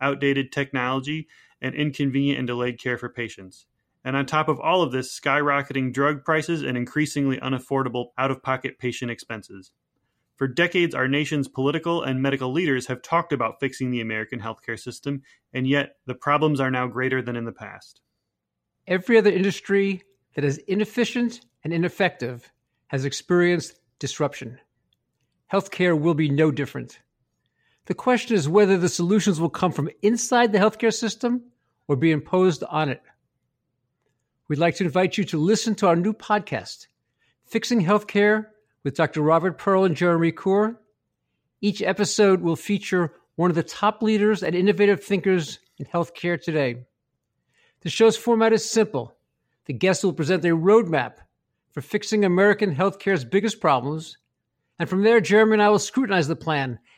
outdated technology, and inconvenient and delayed care for patients. And on top of all of this, skyrocketing drug prices and increasingly unaffordable out of pocket patient expenses. For decades, our nation's political and medical leaders have talked about fixing the American healthcare system, and yet the problems are now greater than in the past. Every other industry that is inefficient and ineffective has experienced disruption. Healthcare will be no different. The question is whether the solutions will come from inside the healthcare system or be imposed on it. We'd like to invite you to listen to our new podcast, Fixing Healthcare with Dr. Robert Pearl and Jeremy Corr. Each episode will feature one of the top leaders and innovative thinkers in healthcare today. The show's format is simple. The guests will present a roadmap for fixing American healthcare's biggest problems. And from there, Jeremy and I will scrutinize the plan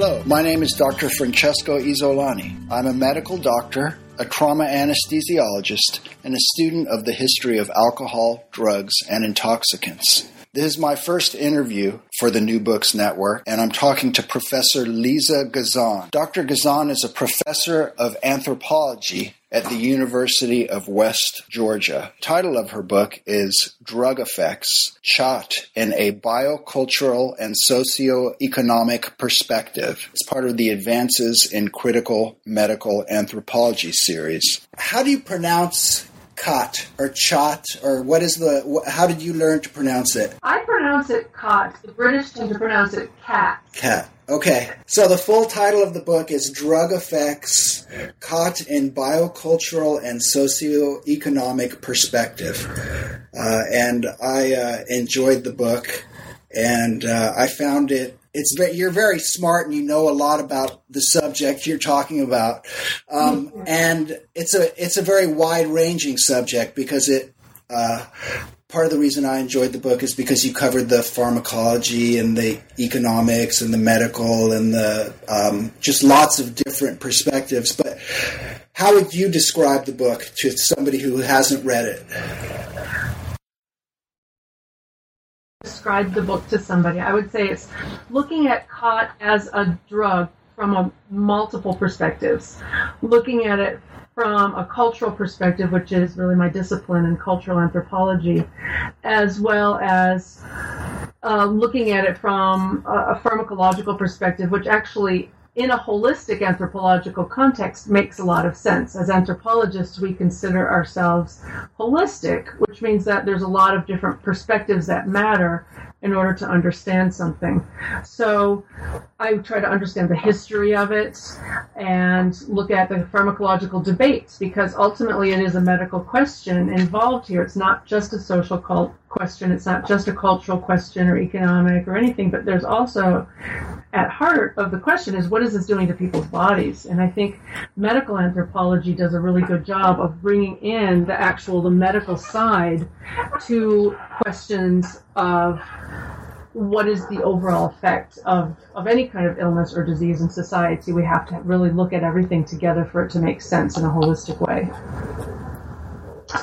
Hello, my name is Dr. Francesco Isolani. I'm a medical doctor, a trauma anesthesiologist, and a student of the history of alcohol, drugs, and intoxicants. This is my first interview for the New Books Network, and I'm talking to Professor Lisa Gezon. Dr. Gezon is a professor of anthropology at the University of West Georgia. Title of her book is Drug Effects: Khat in a Biocultural and Socioeconomic Perspective. It's part of the Advances in Critical Medical Anthropology series. How do you pronounce cot or chot or what is the how did you learn to pronounce it I pronounce it cot. The British tend to pronounce it cat. cat okay so the full title of the book is drug effects khat in biocultural and socioeconomic perspective uh, and i uh, enjoyed the book and uh, i found it it's you're very smart and you know a lot about the subject you're talking about, um, and it's a it's a very wide ranging subject because it. Uh, part of the reason I enjoyed the book is because you covered the pharmacology and the economics and the medical and the um, just lots of different perspectives. But how would you describe the book to somebody who hasn't read it? Describe the book to somebody. I would say it's looking at khat as a drug from a multiple perspectives. Looking at it from a cultural perspective, which is really my discipline in cultural anthropology, as well as uh, looking at it from a, a pharmacological perspective, which actually in a holistic anthropological context makes a lot of sense. As anthropologists, we consider ourselves holistic, which means that there's a lot of different perspectives that matter in order to understand something. So I try to understand the history of it and look at the pharmacological debates because ultimately it is a medical question involved here. It's not just a social cult question, it's not just a cultural question or economic or anything, but there's also at heart of the question is what is this doing to people's bodies? And I think medical anthropology does a really good job of bringing in the actual the medical side to questions of what is the overall effect of, of any kind of illness or disease in society. We have to really look at everything together for it to make sense in a holistic way.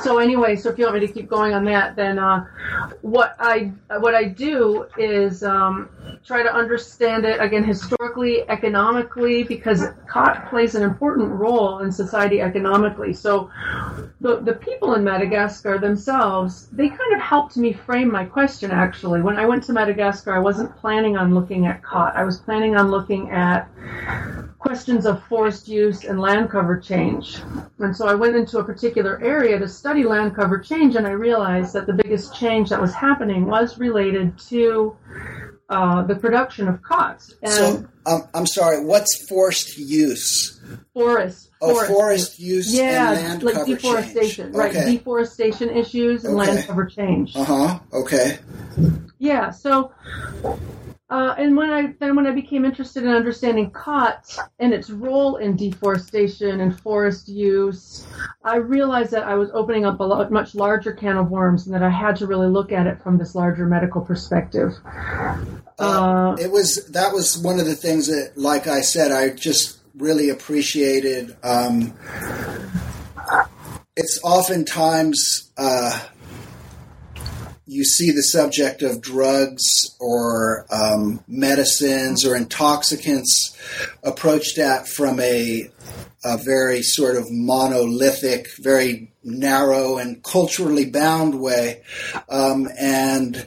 So anyway, so if you want me to keep going on that, then uh, what I what I do is um, try to understand it again historically, economically, because khat plays an important role in society economically. So the, the people in Madagascar themselves, they kind of helped me frame my question actually. When I went to Madagascar, I wasn't planning on looking at khat. I was planning on looking at questions of forest use and land cover change. And so I went into a particular area to study land cover change, and I realized that the biggest change that was happening was related to uh, the production of khats. And So um, I'm sorry. What's forced use? forest, Oh, forest use yeah, and land like cover deforestation, change. right? Okay. Deforestation issues and Okay. land cover change. Uh huh. Okay. Yeah. So, uh, and when I then when I became interested in understanding khat and its role in deforestation and forest use, I realized that I was opening up a lot, much larger can of worms, and that I had to really look at it from this larger medical perspective. Uh, it was that was one of the things that, like I said, I just really appreciated. Um, it's oftentimes uh, you see the subject of drugs or um, medicines or intoxicants approached at from a a very sort of monolithic, very narrow and culturally bound way, um, and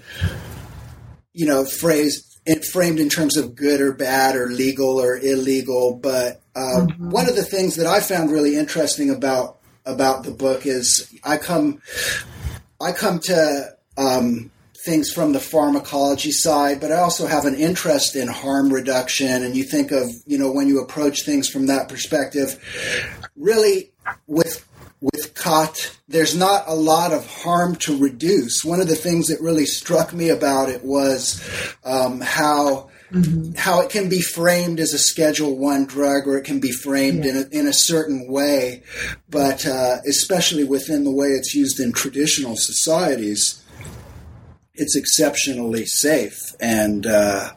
you know, phrased it framed in terms of good or bad or legal or illegal. But uh, one of the things that I found really interesting about about the book is I come I come to um, things from the pharmacology side, but I also have an interest in harm reduction. And you think of you know when you approach things from that perspective, really with with khat, there's not a lot of harm to reduce. One of the things that really struck me about it was um, how how it can be framed as a Schedule One drug, or it can be framed in a, in a certain way, but uh, especially within the way it's used in traditional societies, it's exceptionally safe and. Uh,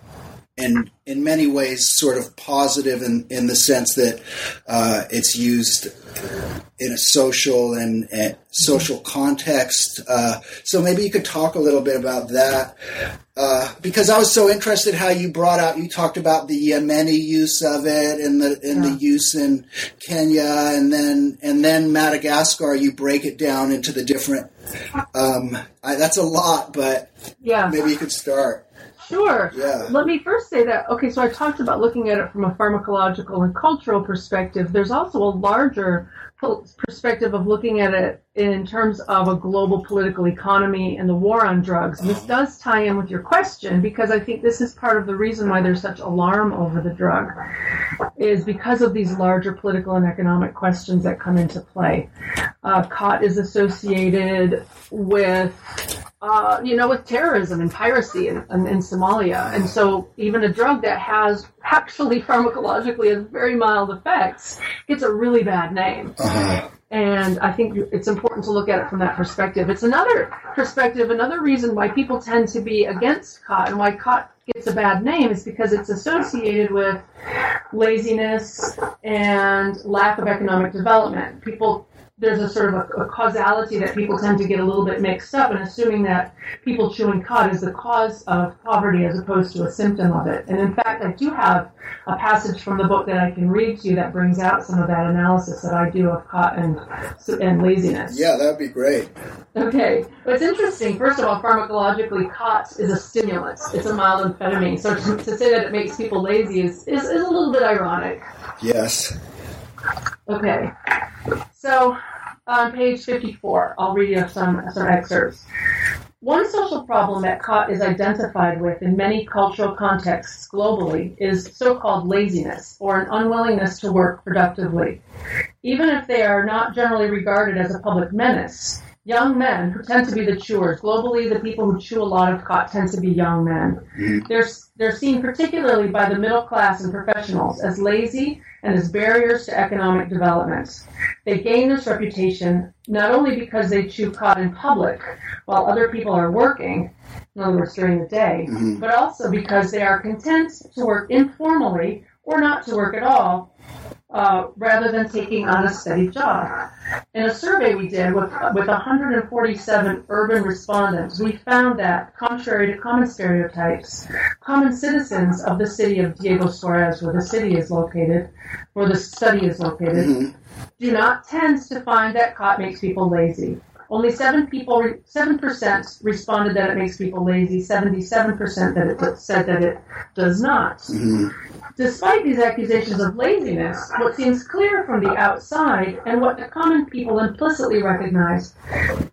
and in many ways, sort of positive in, in the sense that uh, it's used in a social and, and social context. Uh, so maybe you could talk a little bit about that, uh, because I was so interested how you brought out. You talked about the Yemeni use of it and the and the use in Kenya, and then and then Madagascar. You break it down into the different. Um, I, that's a lot, but yeah. maybe you could start. Sure. Yeah. Let me first say that, okay, so I talked about looking at it from a pharmacological and cultural perspective. There's also a larger perspective of looking at it in terms of a global political economy and the war on drugs. And this does tie in with your question because I think this is part of the reason why there's such alarm over the drug is because of these larger political and economic questions that come into play. Uh, khat is associated with uh, you know, with terrorism and piracy in, in, in Somalia. And so even a drug that has actually pharmacologically has very mild effects gets a really bad name. Uh-huh. And I think it's important to look at it from that perspective. It's another perspective, another reason why people tend to be against khat and why khat gets a bad name is because it's associated with laziness and lack of economic development. People there's a sort of a, a, causality that people tend to get a little bit mixed up and assuming that people chewing khat is the cause of poverty as opposed to a symptom of it. And in fact, I do have a passage from the book that I can read to you that brings out some of that analysis that I do of khat and, and laziness. Yeah, that'd be great. Okay. What's interesting, first of all, pharmacologically, khat is a stimulant. It's a mild amphetamine. So to, to say that it makes people lazy is, is, is a little bit ironic. Yes. Okay. So on page 54, I'll read you some, some excerpts. One social problem that khat is identified with in many cultural contexts globally is so called laziness, or an unwillingness to work productively. Even if they are not generally regarded as a public menace, young men who tend to be the chewers, globally, the people who chew a lot of khat tend to be young men. They're, they're seen particularly by the middle class and professionals as lazy and as barriers to economic development. They gain this reputation not only because they chew khat in public while other people are working, in other words, during the day, Mhm. but also because they are content to work informally or not to work at all, uh, rather than taking on a steady job. In a survey we did with, with 147 urban respondents, we found that, contrary to common stereotypes, common citizens of the city of Diego Suarez, where the city is located, where the study is located, Mhm. do not tend to find that khat makes people lazy. Only seven people, seven percent responded that it makes people lazy. Seventy-seven percent that it said that it does not. Mhm. Despite these accusations of laziness, what seems clear from the outside and what the common people implicitly recognize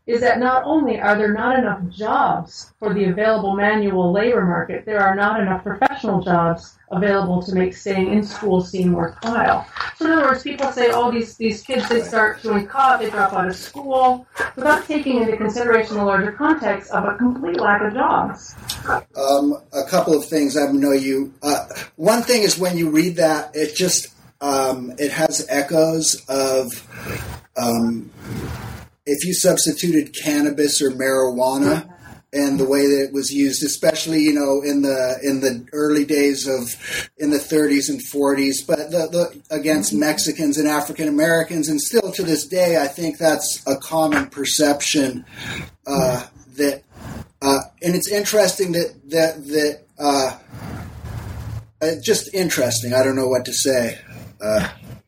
is that not only are there not enough jobs for the available manual labor market, there are not enough professional jobs available to make staying in school seem worthwhile. So in other words, people say, oh, these, these kids, they start doing khat, they drop out of school, without taking into consideration the larger context of a complete lack of jobs. Um, a couple of things I know you. Uh, one thing is when you read that, it just um, it has echoes of um, if you substituted cannabis or marijuana and the way that it was used, especially you know in the in the early days of in the 30s and 40s, but the, the against Mexicans and African Americans, and still to this day, I think that's a common perception uh, that uh, and it's interesting that that that uh, uh, just interesting. I don't know what to say.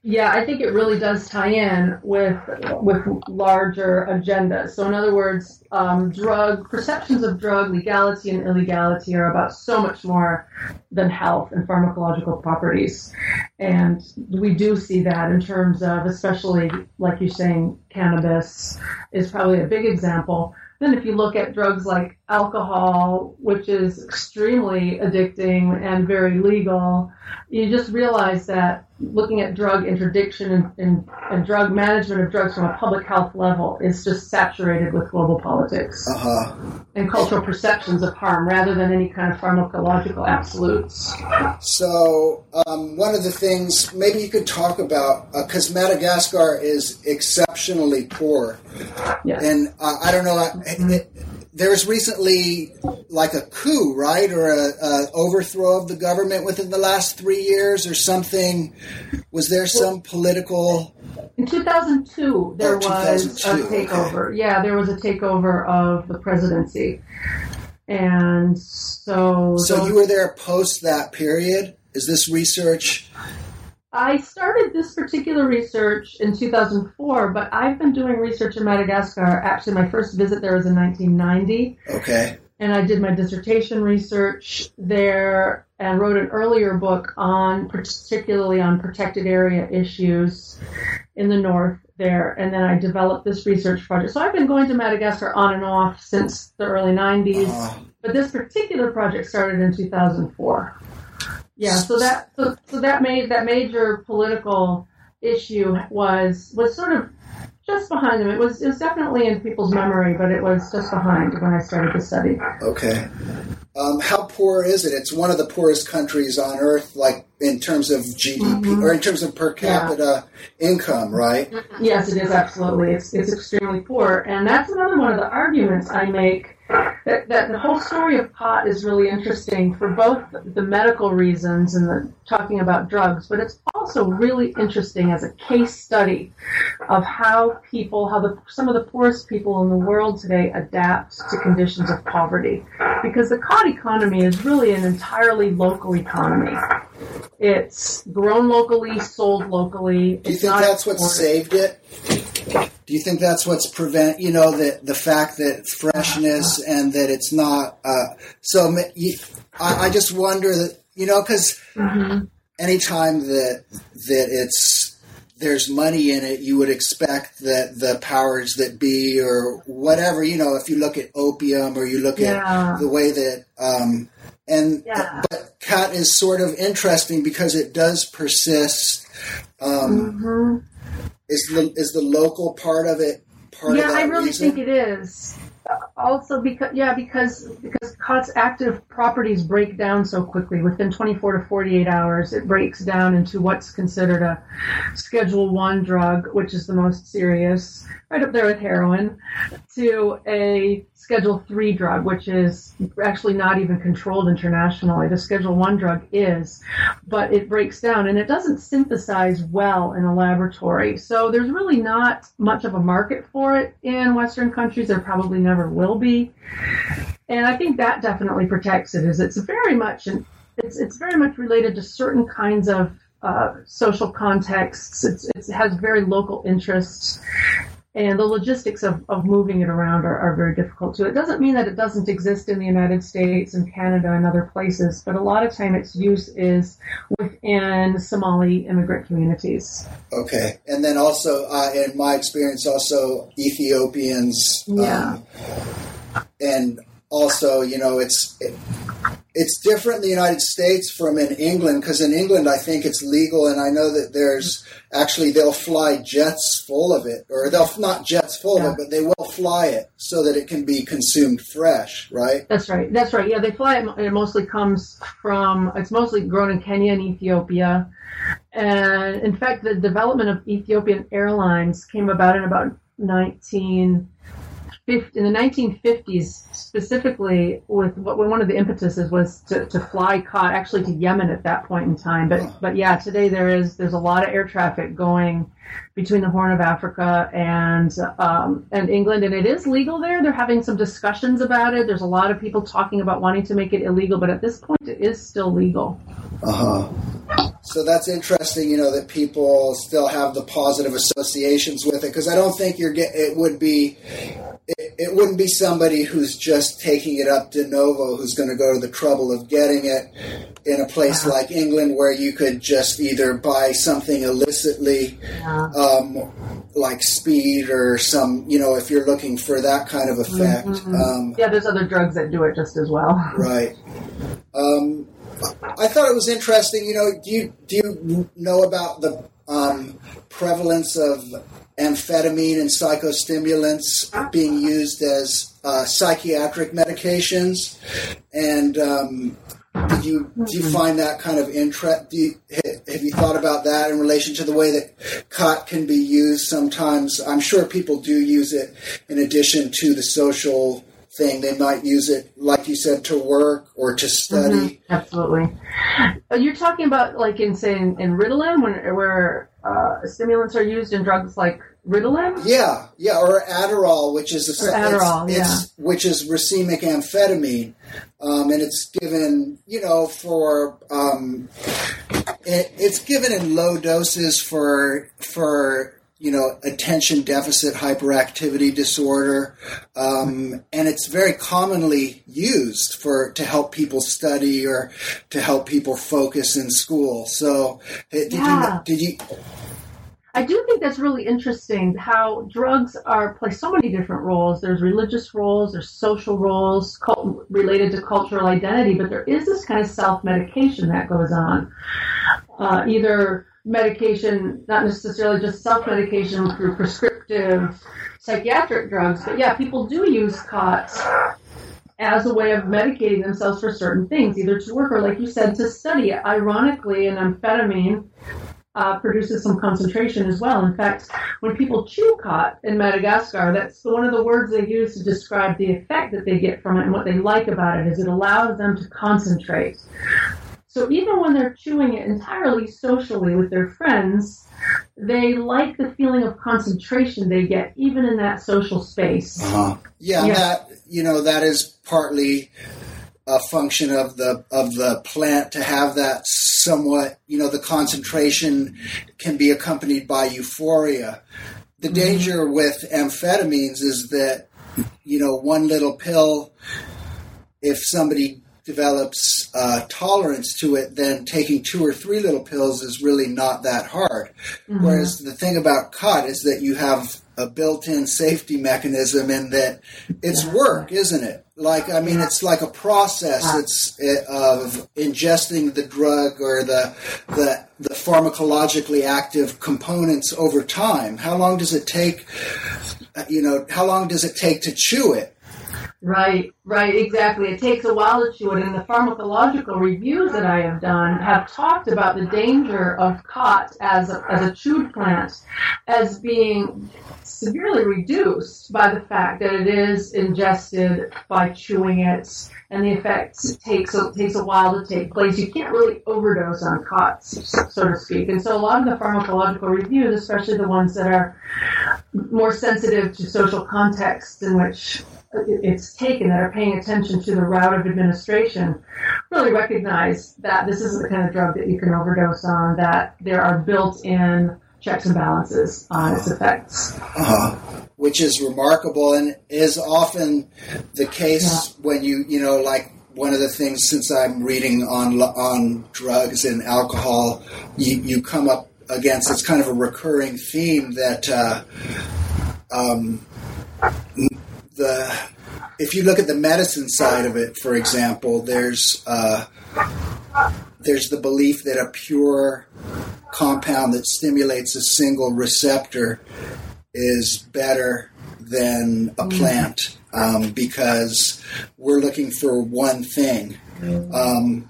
Yeah, I think it really does tie in with with larger agendas. So, in other words, um, drug perceptions of drug legality and illegality are about so much more than health and pharmacological properties, and we do see that in terms of, especially like you're saying, cannabis is probably a big example. Then, if you look at drugs like alcohol, which is extremely addicting and very legal, you just realize that looking at drug interdiction and, and, and drug management of drugs from a public health level is just saturated with global politics uh huh. and cultural perceptions of harm rather than any kind of pharmacological absolutes. So um, one of the things maybe you could talk about because Madagascar is exceptionally poor, Yes. and uh, I don't know. I, it, there was recently like a coup, right, or a, a overthrow of the government within the last three years, or something. Was there some political? In 2002, there Oh, was a 2002, okay. takeover. Yeah, there was a takeover of the presidency. And so. So those- you were there post that period. Is this research? I started this particular research in 2004, but I've been doing research in Madagascar. Actually, my first visit there was in 1990, Okay. and I did my dissertation research there and wrote an earlier book on, particularly on protected area issues in the north there. And then I developed this research project. So I've been going to Madagascar on and off since the early 90s. Uh, But this particular project started in 2004. Yeah, so that so, so that made that major political issue was was sort of just behind them. It was it was definitely in people's memory, but it was just behind when I started the study. Okay. Um, how poor is it? It's one of the poorest countries on earth, like in terms of GDP Mhm. or in terms of per capita income, right? Yes, it is absolutely. It's it's extremely poor, and that's another one of the arguments I make. That, that the whole story of pot is really interesting for both the medical reasons and the talking about drugs, but it's also really interesting as a case study of how people, how the some of the poorest people in the world today adapt to conditions of poverty, because the khat economy is really an entirely local economy. It's grown locally, sold locally. Do you think that's exported. saved it? Do you think that's what's prevent you know that the fact that freshness and that it's not uh, so? You, I, I just wonder that you know because Mhm. anytime that that it's there's money in it, you would expect that the powers that be or whatever, you know, if you look at opium or you look Yeah. at the way that um and Yeah. but cat is sort of interesting because it does persist. Um Mhm. Is the is the local part of it part of Yeah, that I really reason? think it is. also because yeah because because khat's active properties break down so quickly within 24 to 48 hours it breaks down into what's considered a schedule 1 drug which is the most serious right up there with heroin to a schedule 3 drug which is actually not even controlled internationally. The schedule 1 drug is but it breaks down and it doesn't synthesize well in a laboratory. So there's really not much of a market for it in western countries. There probably never will be. And i think that definitely protects it. Is it's very much it's it's very much related to certain kinds of uh, social contexts. It's, it has very local interests and the logistics of, of moving it around are, are very difficult too. It doesn't mean that it doesn't exist in the United States and Canada and other places, but a lot of time its use is within Somali immigrant communities. Okay, and then also, uh, in my experience, also Ethiopians. Yeah. Um, and also, you know, it's it, it's different in the United States from in England because in England I think it's legal, and I know that there's actually they'll fly jets full of it, or they'll not jets full yeah. of it, but they will fly it so that it can be consumed fresh, right? That's right. That's right. Yeah, they fly it. It mostly comes from. It's mostly grown in Kenya and Ethiopia, and in fact, the development of Ethiopian Airlines came about in about 19 in the 1950s, specifically, with what one of the impetuses was to, to fly actually to Yemen at that point in time. But but yeah, today there is there's a lot of air traffic going between the Horn of Africa and um, and England, and it is legal there. They're having some discussions about it. There's a lot of people talking about wanting to make it illegal, but at this point, it is still legal. Uh huh. So that's interesting, you know, that people still have the positive associations with it because I don't think you're get it would be it, it, wouldn't be somebody who's just taking it up de novo who's going to go to the trouble of getting it in a place uh-huh. like England where you could just either buy something illicitly, um, like speed or some, you know, if you're looking for that kind of effect. Mm-hmm. Um, yeah, there's other drugs that do it just as well. Right. Um, I thought it was interesting. You know, do you do you know about the um, prevalence of amphetamine and psychostimulants being used as uh, psychiatric medications? And um, did you do you find that kind of interest? have you thought about that in relation to the way that khat can be used? Sometimes I'm sure people do use it in addition to the social thing. They might use it, like you said, to work or to study. Mm-hmm. Absolutely. You're talking about, like in saying in Ritalin, when where uh, stimulants are used in drugs like Ritalin. Yeah, yeah, or Adderall, which is a, Adderall, it's, yeah. It's, which is racemic amphetamine, um, and it's given, you know, for um, it, it's given in low doses for for you know, attention deficit hyperactivity disorder, um, and it's very commonly used for to help people study or to help people focus in school. So, did yeah. you did you? I do think that's really interesting how drugs are play so many different roles. There's religious roles, there's social roles cult, related to cultural identity, but there is this kind of self medication that goes on. Uh, either medication, not necessarily just self medication through prescriptive psychiatric drugs, but yeah, people do use khats as a way of medicating themselves for certain things, either to work or, like you said, to study. Ironically, an amphetamine uh, produces some concentration as well. In fact, when people chew khat in Madagascar, that's one of the words they use to describe the effect that they get from it and what they like about it is it allows them to concentrate. So even when they're chewing it entirely socially with their friends, they like the feeling of concentration they get even in that social space. Uh-huh. Yeah, yeah, that you know that is partly a function of the of the plant to have that somewhat you know the concentration can be accompanied by euphoria. The mm-hmm. danger with amphetamines is that you know one little pill if somebody develops uh, tolerance to it, then taking two or three little pills is really not that hard. Mm-hmm. Whereas the thing about khat is that you have a built-in safety mechanism in that it's work, isn't it? Like, I mean, it's like a process. It's eh, of ingesting the drug or the the the pharmacologically active components over time. How long does it take? Uh, you know, how long does it take to chew it? Right, right, exactly. It takes a while to chew it, and the pharmacological reviews that I have done have talked about the danger of khat as a, as a chewed plant as being severely reduced by the fact that it is ingested by chewing it, and the effects takes a, takes a while to take place. You can't really overdose on khat, so to speak, and so a lot of the pharmacological reviews, especially the ones that are more sensitive to social contexts in which it's taken that are paying attention to the route of administration really recognize that this isn't the kind of drug that you can overdose on, that there are built in checks and balances on its effects. Uh, which is remarkable and is often the case yeah. when you, you know, like one of the things since I'm reading on on drugs and alcohol, you, you come up against it's kind of a recurring theme that uh, um, the if you look at the medicine side of it, for example, there's uh, there's the belief that a pure compound that stimulates a single receptor is better than a mm. plant um, because we're looking for one thing. Um,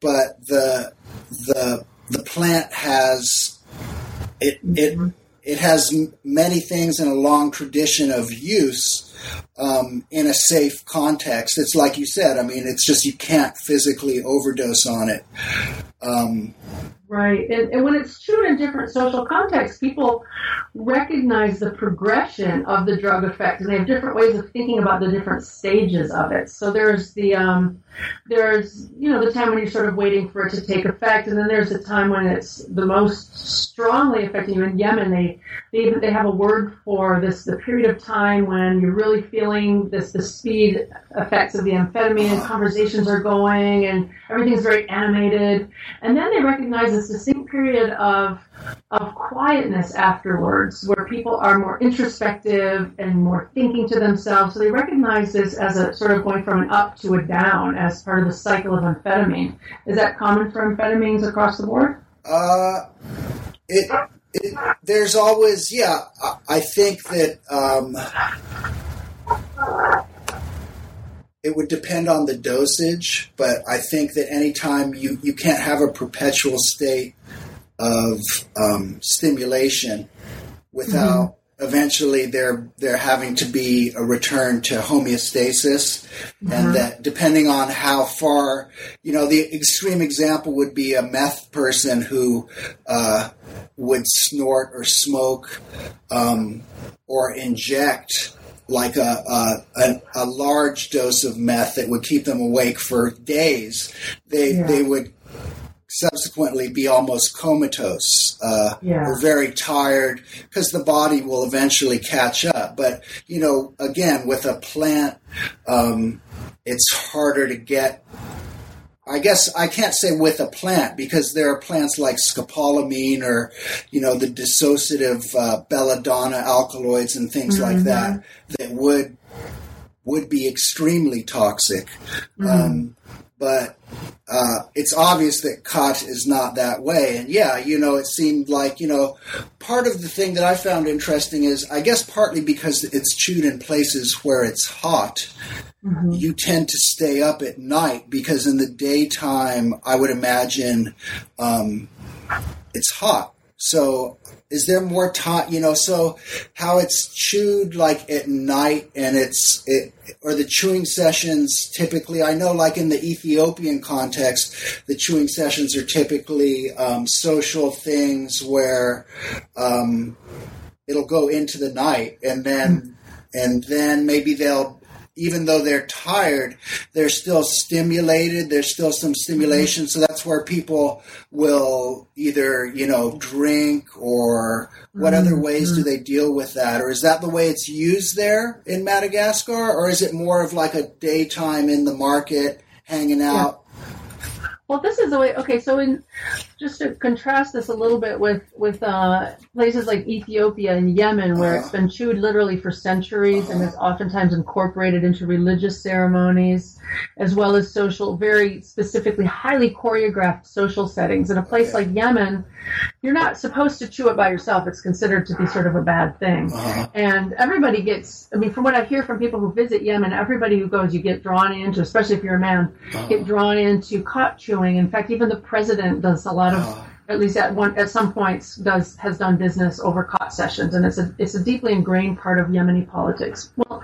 but the the the plant has it it mm-hmm it has many things in a long tradition of use um, in a safe context. It's like you said. I mean, it's just you can't physically overdose on it. Um, Right. And, and when it's true in different social contexts, people recognize the progression of the drug effect and they have different ways of thinking about the different stages of it. So there's the, um, there's, you know, the time when you're sort of waiting for it to take effect. And then there's the time when it's the most strongly affecting you. In Yemen, they, they they have a word for this, the period of time when you're really feeling this, the speed effects of the amphetamine and conversations are going and everything's very animated. And then they recognize this distinct period of of quietness afterwards, where people are more introspective and more thinking to themselves. So they recognize this as a sort of going from an up to a down as part of the cycle of amphetamine. Is that common for amphetamines across the board? Uh, it, it there's always yeah. I think that. Um, it would depend on the dosage, but I think that anytime you, you can't have a perpetual state of um, stimulation without mm-hmm. eventually there there having to be a return to homeostasis, mm-hmm. and that depending on how far, you know, the extreme example would be a meth person who uh, would snort or smoke um, or inject like a, a, a, large dose of meth that would keep them awake for days, they yeah. they would subsequently be almost comatose uh, yeah. or very tired because the body will eventually catch up. But you know, again, with a plant, um, it's harder to get I guess I can't say with a plant because there are plants like scopolamine or, you know, the dissociative uh, belladonna alkaloids and things mm-hmm. like that that would would be extremely toxic. Mm-hmm. Um, but uh, it's obvious that khat is not that way. And yeah, you know, it seemed like, you know, part of the thing that I found interesting is, I guess partly because it's chewed in places where it's hot, mm-hmm. you tend to stay up at night because in the daytime, I would imagine um, it's hot. So is there more time you know so how it's chewed like at night and it's it or the chewing sessions typically i know like in the ethiopian context the chewing sessions are typically um, social things where um, it'll go into the night and then and then maybe they'll even though they're tired, they're still stimulated. There's still some stimulation. So that's where people will either, you know, drink or what mm-hmm. other ways do they deal with that? Or is that the way it's used there in Madagascar? Or is it more of like a daytime in the market hanging out? Well, this is the way. Okay, so in just to contrast this a little bit with with uh, places like Ethiopia and Yemen, where it's been chewed literally for centuries and is oftentimes incorporated into religious ceremonies, as well as social, very specifically highly choreographed social settings. In a place like Yemen, you're not supposed to chew it by yourself. It's considered to be sort of a bad thing, Uh-huh. and everybody gets. I mean, from what I hear from people who visit Yemen, everybody who goes, you get drawn into, especially if you're a man, get drawn into khat chewing. In fact, even the president does a lot of, Uh-huh. at least at one at some points, does has done business over khat sessions, and it's a it's a deeply ingrained part of Yemeni politics. Well,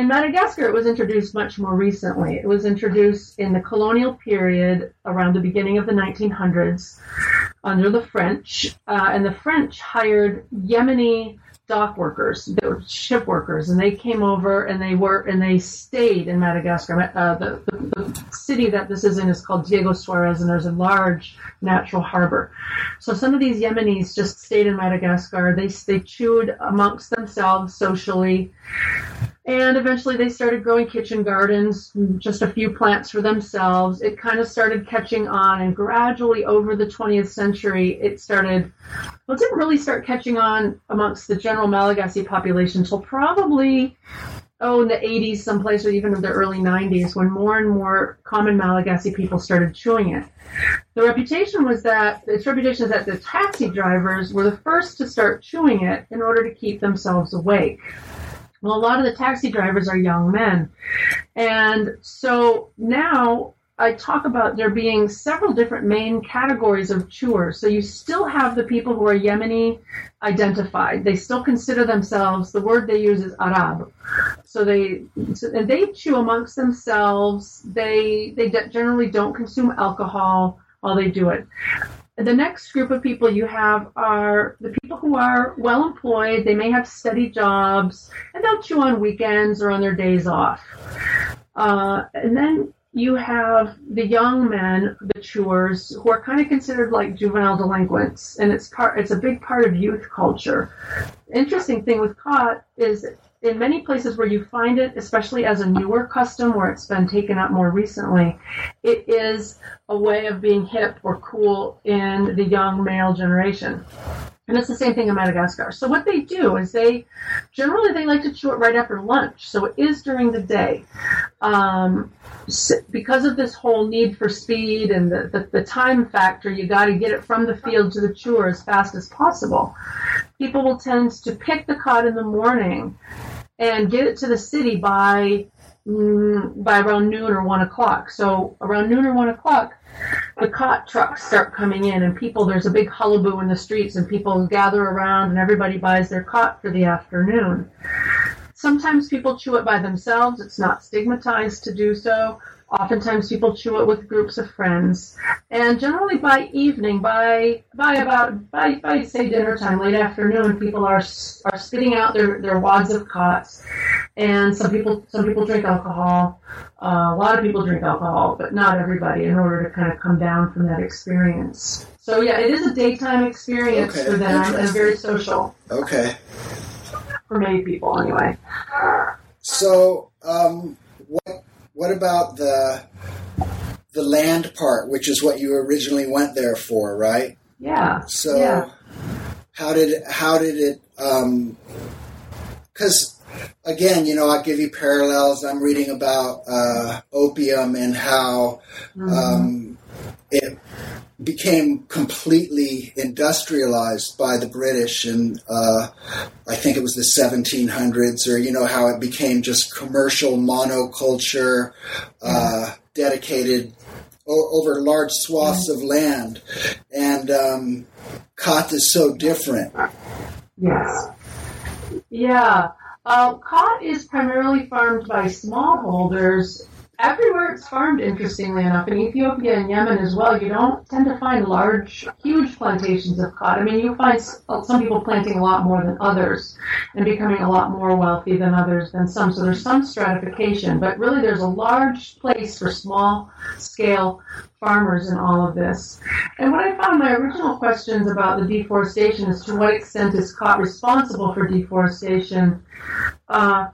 in Madagascar, it was introduced much more recently. It was introduced in the colonial period around the beginning of the 1900s under the French, uh, and the French hired Yemeni dock workers, they were ship workers, and they came over and they were and they stayed in Madagascar. Uh, the, the, the city that this is in is called Diego Suarez, and there's a large natural harbor. So some of these Yemenis just stayed in Madagascar. They they chewed amongst themselves socially. And eventually they started growing kitchen gardens, just a few plants for themselves. It kind of started catching on, and gradually over the 20th century, it started, well, it didn't really start catching on amongst the general Malagasy population until probably, oh, in the 80s, someplace, or even in the early 90s, when more and more common Malagasy people started chewing it. The reputation was that, its reputation is that the taxi drivers were the first to start chewing it in order to keep themselves awake. Well, a lot of the taxi drivers are young men. And so now I talk about there being several different main categories of chewers. So you still have the people who are Yemeni identified. They still consider themselves, the word they use is Arab. So they, so, and they chew amongst themselves. They, they generally don't consume alcohol while they do it. The next group of people you have are the people who are well employed. They may have steady jobs and they'll chew on weekends or on their days off. Uh, and then you have the young men, the chewers, who are kind of considered like juvenile delinquents, and it's part. It's a big part of youth culture. Interesting thing with khat is in many places where you find it, especially as a newer custom where it's been taken up more recently, it is a way of being hip or cool in the young male generation. And it's the same thing in Madagascar. So what they do is they generally they like to chew it right after lunch. So it is during the day. Um, because of this whole need for speed and the, the, the time factor, you got to get it from the field to the chewer as fast as possible. People will tend to pick the khat in the morning and get it to the city by mm, by around noon or one o'clock. So around noon or one o'clock, the khat trucks start coming in, and people there's a big hullaboo in the streets, and people gather around, and everybody buys their khat for the afternoon. Sometimes people chew it by themselves. It's not stigmatized to do so. Oftentimes people chew it with groups of friends. And generally by evening, by by about by, by say dinner time, late afternoon, people are are spitting out their, their wads of khats. And some people some people drink alcohol. Uh, a lot of people drink alcohol, but not everybody in order to kind of come down from that experience. So yeah, it is a daytime experience Okay, for them and very social Okay. for many people anyway. So, um, what what about the the land part, which is what you originally went there for, right? Yeah. So, Yeah. how did how did it? Because again, you know, I'll give you parallels. I'm reading about uh, opium and how um, it became completely industrialized by the British, and uh, I think it was the 1700s, or you know how it became just commercial monoculture, uh, dedicated o- over large swaths of land, and um, khat is so different. Yes. Yeah. Uh, khat is primarily farmed by smallholders. Everywhere it's farmed, interestingly enough, in Ethiopia and Yemen as well, you don't tend to find large, huge plantations of cotton. I mean, you find uh, some people planting a lot more than others and becoming a lot more wealthy than others than some. So there's some stratification, but really there's a large place for small scale farmers in all of this. And what I found my original questions about the deforestation is to what extent is khat responsible for deforestation. Uh,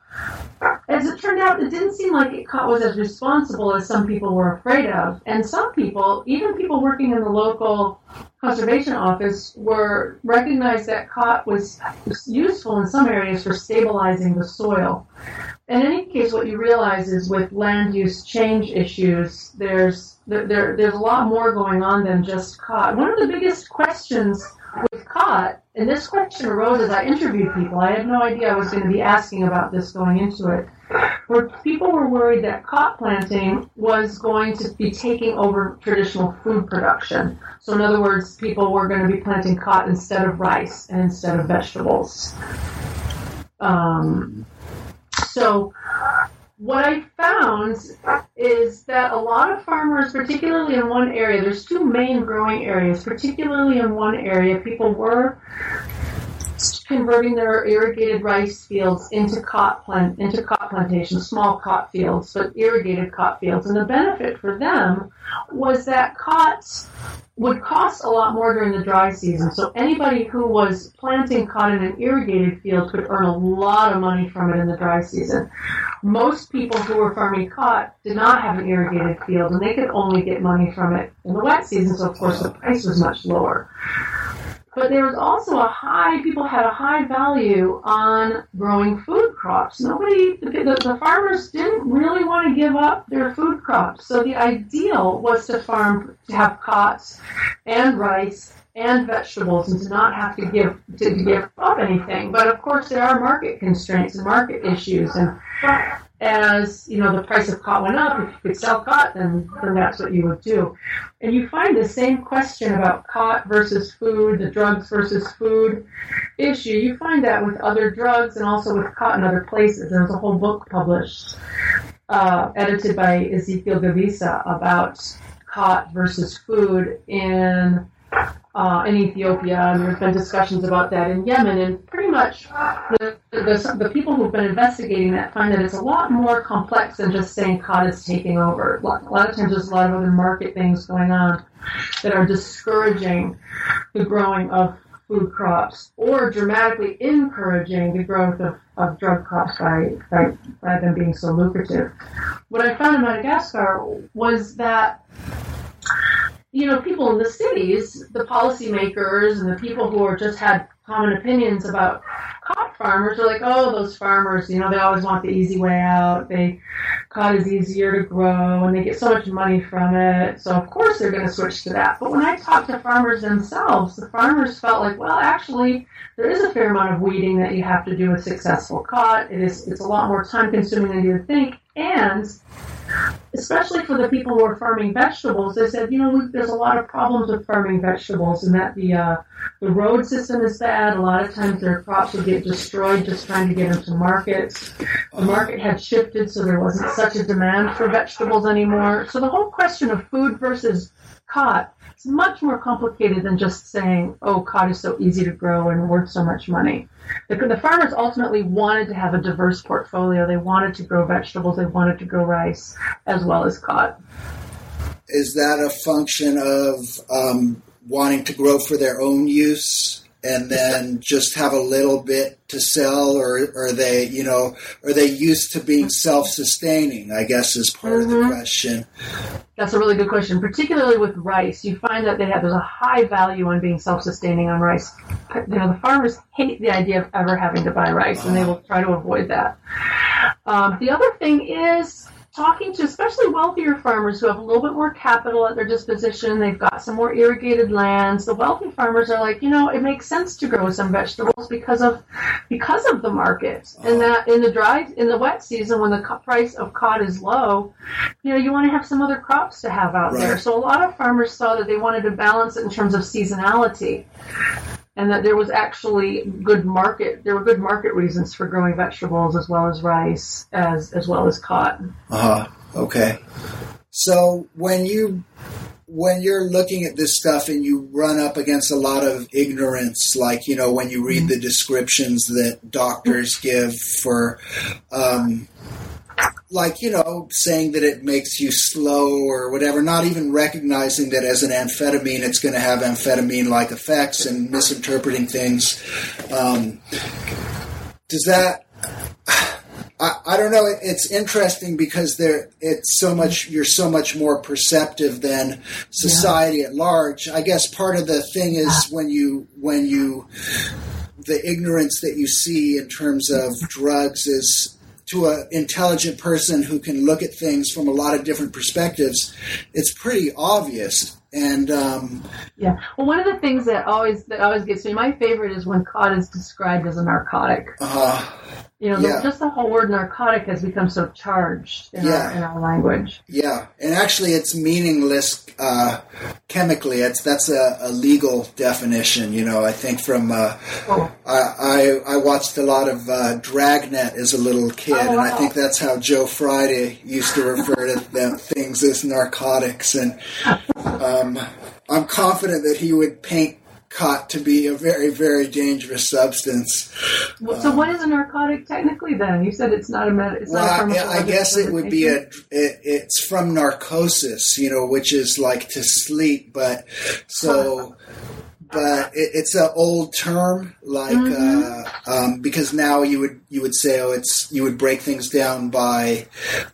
as it turned out, it didn't seem like it was as responsible as some people were afraid of. And some people, even people working in the local conservation office, were recognized that khat was useful in some areas for stabilizing the soil. In any case, what you realize is with land use change issues, there's there, there there's a lot more going on than just khat. One of the biggest questions with khat, and this question arose as I interviewed people. I had no idea I was going to be asking about this going into it. Where people were worried that khat planting was going to be taking over traditional food production. So, in other words, people were going to be planting khat instead of rice and instead of vegetables. Um, so, what I found is that a lot of farmers, particularly in one area, there's two main growing areas, particularly in one area, people were converting their irrigated rice fields into khat plant into khat plantations, small khat fields, but irrigated khat fields. And the benefit for them was that khats would cost a lot more during the dry season. So anybody who was planting cotton in an irrigated field could earn a lot of money from it in the dry season. Most people who were farming cotton did not have an irrigated field, and they could only get money from it in the wet season. So of course the price was much lower. But there was also a high, people had a high value on growing food crops. Nobody, the, the, farmers didn't really want to give up their food crops. So the ideal was to farm, to have khats and rice and vegetables and to not have to give, to give up anything. But of course there are market constraints and market issues and as you know the price of cotton went up, if you could sell cotton, then that's what you would do. And you find the same question about cotton versus food, the drugs versus food issue. You find that with other drugs and also with cotton other places. There's a whole book published, uh, edited by Ezekiel Gebissa about cotton versus food in uh, in Ethiopia, and there's been discussions about that in Yemen, and pretty much the, the, the, people who've been investigating that find that it's a lot more complex than just saying khat is taking over. A lot, of times there's a lot of other market things going on that are discouraging the growing of food crops or dramatically encouraging the growth of, of drug crops by, by, by them being so lucrative. What I found in Madagascar was that you know, people in the cities, the policymakers and the people who are just had common opinions about khat farmers are like, oh, those farmers, you know, they always want the easy way out. They khat is easier to grow and they get so much money from it. So of course they're going to switch to that. But when I talked to farmers themselves, the farmers felt like, well, actually, there is a fair amount of weeding that you have to do with successful khat. It is, it's a lot more time consuming than you would think. And especially for the people who are farming vegetables, they said, you know, there's a lot of problems with farming vegetables, and that the uh, the road system is bad. A lot of times their crops would get destroyed just trying to get them to markets. The market had shifted, so there wasn't such a demand for vegetables anymore. So the whole question of food versus khat it's much more complicated than just saying, oh, khat is so easy to grow and worth so much money. The, the farmers ultimately wanted to have a diverse portfolio. They wanted to grow vegetables, they wanted to grow rice as well as khat. Is that a function of um, wanting to grow for their own use? And then just have a little bit to sell or are they you know are they used to being self-sustaining i guess is part mm-hmm. of the mm-hmm. question that's a really good question particularly with rice you find that they have there's a high value on being self-sustaining on rice you know the farmers hate the idea of ever having to buy rice and they will try to avoid that um, the other thing is talking to especially wealthier farmers who have a little bit more capital at their disposition. They've got some more irrigated lands. The wealthy farmers are like, you know, it makes sense to grow some vegetables because of because of the market. And that in the dry in the wet season when the price of khat is low, you know, you want to have some other crops to have out right. there. So a lot of farmers saw that they wanted to balance it in terms of seasonality and that there was actually good market there were good market reasons for growing vegetables as well as rice as as well as cotton. Uh-huh. Okay. So when you when you're looking at this stuff and you run up against a lot of ignorance like you know when you read the descriptions that doctors give for um, like you know saying that it makes you slow or whatever not even recognizing that as an amphetamine it's going to have amphetamine like effects and misinterpreting things um, does that I, I don't know. It's interesting because there, it's so much. You're so much more perceptive than society yeah. at large. I guess part of the thing is when you when you the ignorance that you see in terms of drugs is to an intelligent person who can look at things from a lot of different perspectives. It's pretty obvious. And um, yeah, well, one of the things that always that always gets me, my favorite is when khat is described as a narcotic. Uh, you know, yeah. the, just the whole word narcotic has become so charged in, yeah. our, in our language. Yeah, and actually, it's meaningless uh, chemically. It's that's a, a, legal definition. You know, I think from uh, oh. I, I, I watched a lot of uh, Dragnet as a little kid, oh, wow. and I think that's how Joe Friday used to refer to them, things as narcotics. And um, I'm confident that he would paint khat to be a very, very dangerous substance. so, um, what is a narcotic technically? Then you said it's not a med. well, not I guess it would be a. It, it's from narcosis, you know, which is like to sleep, but so. But it, it's an old term, like mm-hmm. uh, um, because now you would you would say, oh, it's you would break things down by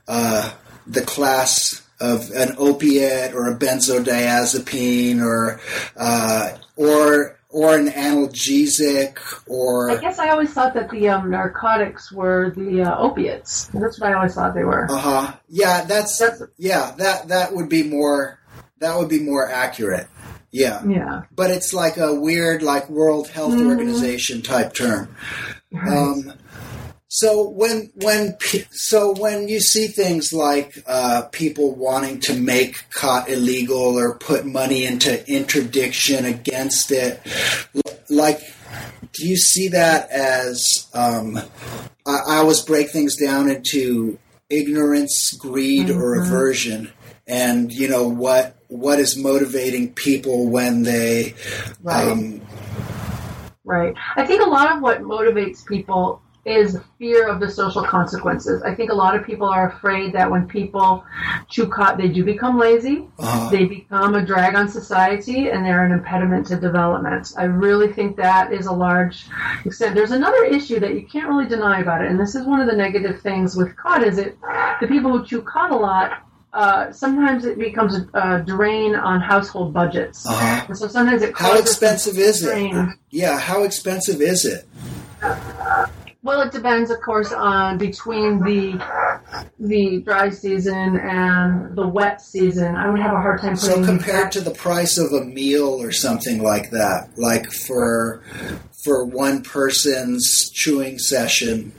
uh, the class of an opiate or a benzodiazepine or uh, or or an analgesic or I guess I always thought that the um, narcotics were the uh, opiates. That's what I always thought they were. Uh huh. Yeah, that's, that's yeah that that would be more that would be more accurate. Yeah. Yeah. But it's like a weird like World Health mm-hmm. Organization type term. Right. Um, so when when so when you see things like uh, people wanting to make khat illegal or put money into interdiction against it, like do you see that as um, I, I, always break things down into ignorance, greed, mm-hmm. or aversion, and you know what what is motivating people when they right. Um, right. I think a lot of what motivates people is fear of the social consequences. I think a lot of people are afraid that when people chew khat, they do become lazy, uh-huh. they become a drag on society, and they're an impediment to development. I really think that is a large extent. There's another issue that you can't really deny about it, and this is one of the negative things with khat is it the people who chew khat a lot uh, sometimes it becomes a, a, drain on household budgets. Uh-huh. And so sometimes it how expensive is it? Yeah, how expensive is it? Well, it depends, of course, on between the the dry season and the wet season. I would have a hard time. So compared to the price of a meal or something like that, like for for one person's chewing session,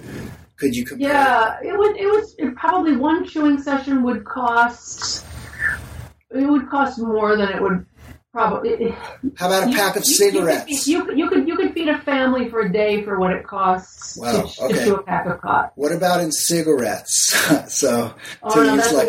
could you compare? Yeah, it would. It was it probably one chewing session would cost. It would cost more than it would Probably. How about a you, pack of you, cigarettes? You could, you, could you could feed a family for a day for what it costs wow, to, okay. to chew a pack of khat. What about in cigarettes? so oh, to no, use like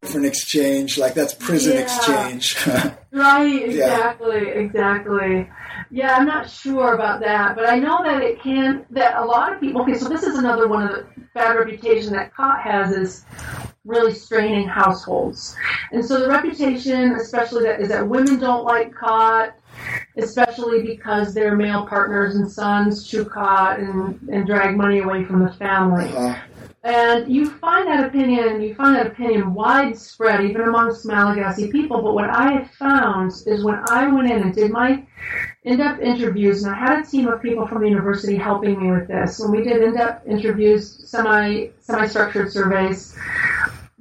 different exchange, like that's prison yeah. exchange. right. Exactly. Yeah. Exactly. Yeah, I'm not sure about that, but I know that it can. That a lot of people. Okay, so this is another one of the bad reputation that khat has is really straining households. And so the reputation, especially that is that women don't like khat, especially because their male partners and sons chew khat and, and drag money away from the family. Uh-huh. And you find that opinion, you find that opinion widespread even amongst Malagasy people. But what I have found is when I went in and did my in-depth interviews, and I had a team of people from the university helping me with this. When we did in-depth interviews, semi semi-structured surveys,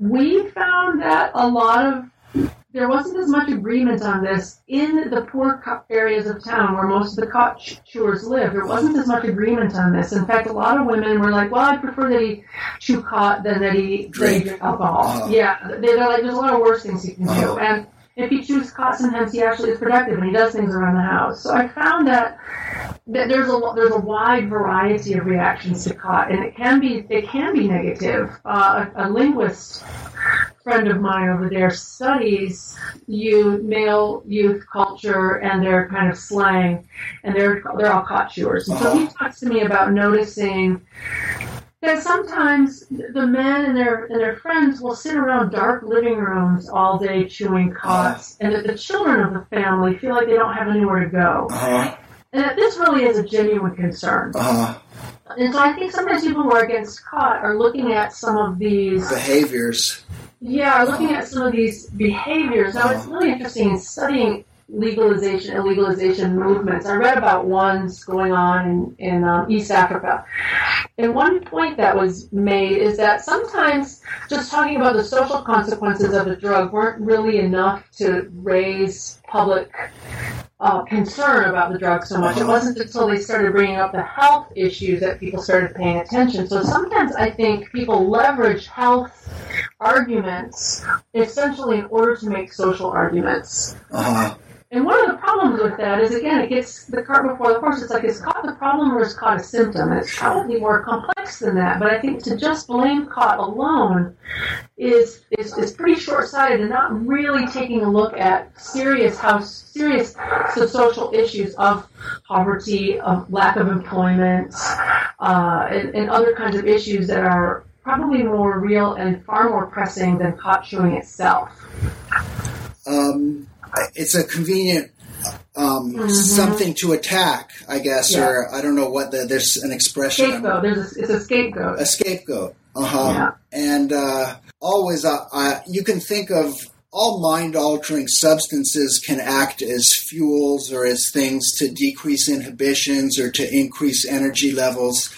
we found that a lot of there wasn't as much agreement on this in the poor areas of town where most of the khat chewers live. There wasn't as much agreement on this. In fact, a lot of women were like, "Well, I prefer that he chew khat than that he drink, alcohol." Uh-huh. Yeah, they're like, "There's a lot of worse things he can uh-huh. do." And if he chews khat, sometimes he actually is productive and he does things around the house. So I found that, that there's a there's a wide variety of reactions to khat, and it can be it can be negative. Uh, a, a linguist friend of mine over there studies youth, male youth culture and their kind of slang, and they're they're all khat chewers. And so he talks to me about noticing that sometimes the men and their and their friends will sit around dark living rooms all day chewing khats, and that the children of the family feel like they don't have anywhere to go, Uh-huh. and that this really is a genuine concern. Uh-huh. And so I think sometimes people who are against khat are looking at some of these, Behaviors. yeah, are looking at some of these behaviors. Now it's really interesting in studying legalization and legalization movements. I read about ones going on in, in um, East Africa. And one point that was made is that sometimes just talking about the social consequences of a drug weren't really enough to raise public uh, concern about the drug so much. It wasn't until they started bringing up the health issues that people started paying attention. So sometimes I think people leverage health arguments essentially in order to make social arguments. Uh-huh. And one of the problems with that is, again, it gets the cart before the horse. It's like, is khat the problem or is khat a symptom? It's probably more complex than that. But I think to just blame khat alone is, is, is pretty short-sighted and not really taking a look at serious how serious social issues of poverty, of lack of employment, uh, and, and other kinds of issues that are probably more real and far more pressing than khat chewing itself. Um, it's a convenient um, Mhm. something to attack, I guess, Yeah. or I don't know what the there's an expression. Scapegoat. There's a, it's a scapegoat. a scapegoat. Uh huh. Yeah. And uh, always, uh, uh, you can think of all mind altering substances can act as fuels or as things to decrease inhibitions or to increase energy levels.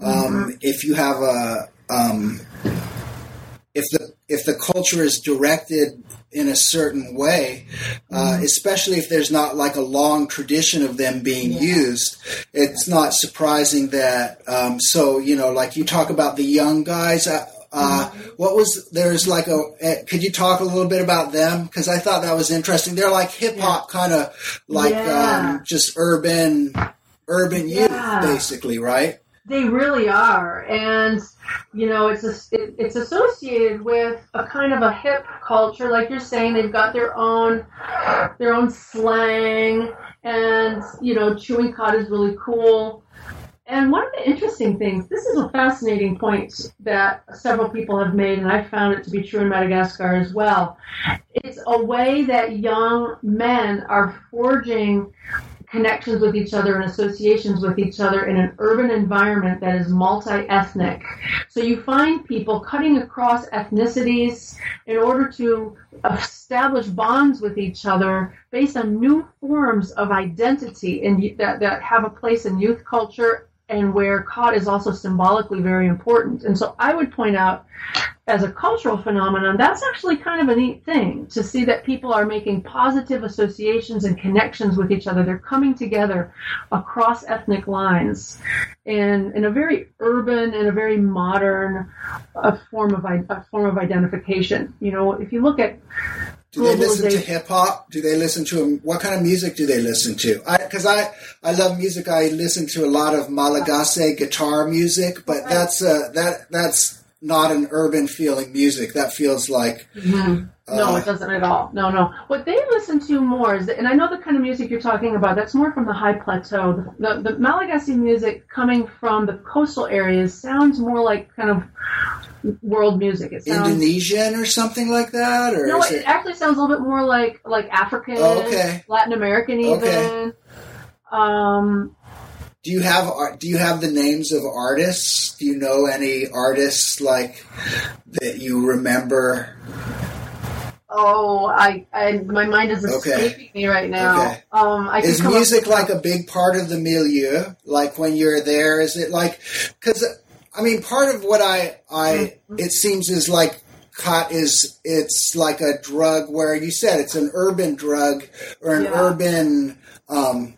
Um, if you have a um, if the if the culture is directed in a certain way, uh, especially if there's not like a long tradition of them being used, it's not surprising that. Um, so you know, like you talk about the young guys. Uh, uh, what was there's like a uh, could you talk a little bit about them because I thought that was interesting. They're like hip hop kind of like Yeah. um, just urban urban Yeah. youth basically, right? They really are, and you know, it's a, it, it's associated with a kind of a hip culture, like you're saying. They've got their own their own slang, and you know, chewing khat is really cool. And one of the interesting things, this is a fascinating point that several people have made, and I found it to be true in Madagascar as well. It's a way that young men are forging connections with each other and associations with each other in an urban environment that is multi-ethnic. So you find people cutting across ethnicities in order to establish bonds with each other based on new forms of identity and that, that have a place in youth culture and where khat is also symbolically very important. And so I would point out as a cultural phenomenon, that's actually kind of a neat thing to see that people are making positive associations and connections with each other. They're coming together across ethnic lines in, in a very urban and a very modern uh, form of i- a form of identification. You know, if you look at Do they listen to hip hop? Do they listen to what kind of music do they listen to? Because I, I, love music. I listen to a lot of Malagasy guitar music, but that's uh, that that's not an urban feeling music. That feels like no, Uh, it doesn't at all. No, no. What they listen to more is, and I know the kind of music you're talking about. That's more from the high plateau. The, the, the Malagasy music coming from the coastal areas sounds more like kind of world music. It sounds Indonesian or something like that, or no, it it? actually sounds a little bit more like like African, Oh, okay. Latin American, even. Okay. Um, Do you have do you have the names of artists? Do you know any artists like that you remember? oh, I, I, my mind is Okay. escaping me right now. Okay. Um, I Is music like a big part of the milieu? Like when you're there, is it like? Because I mean, part of what I I Mm-hmm. it seems is like khat is it's like a drug where you said it's an urban drug or an Yeah. urban um,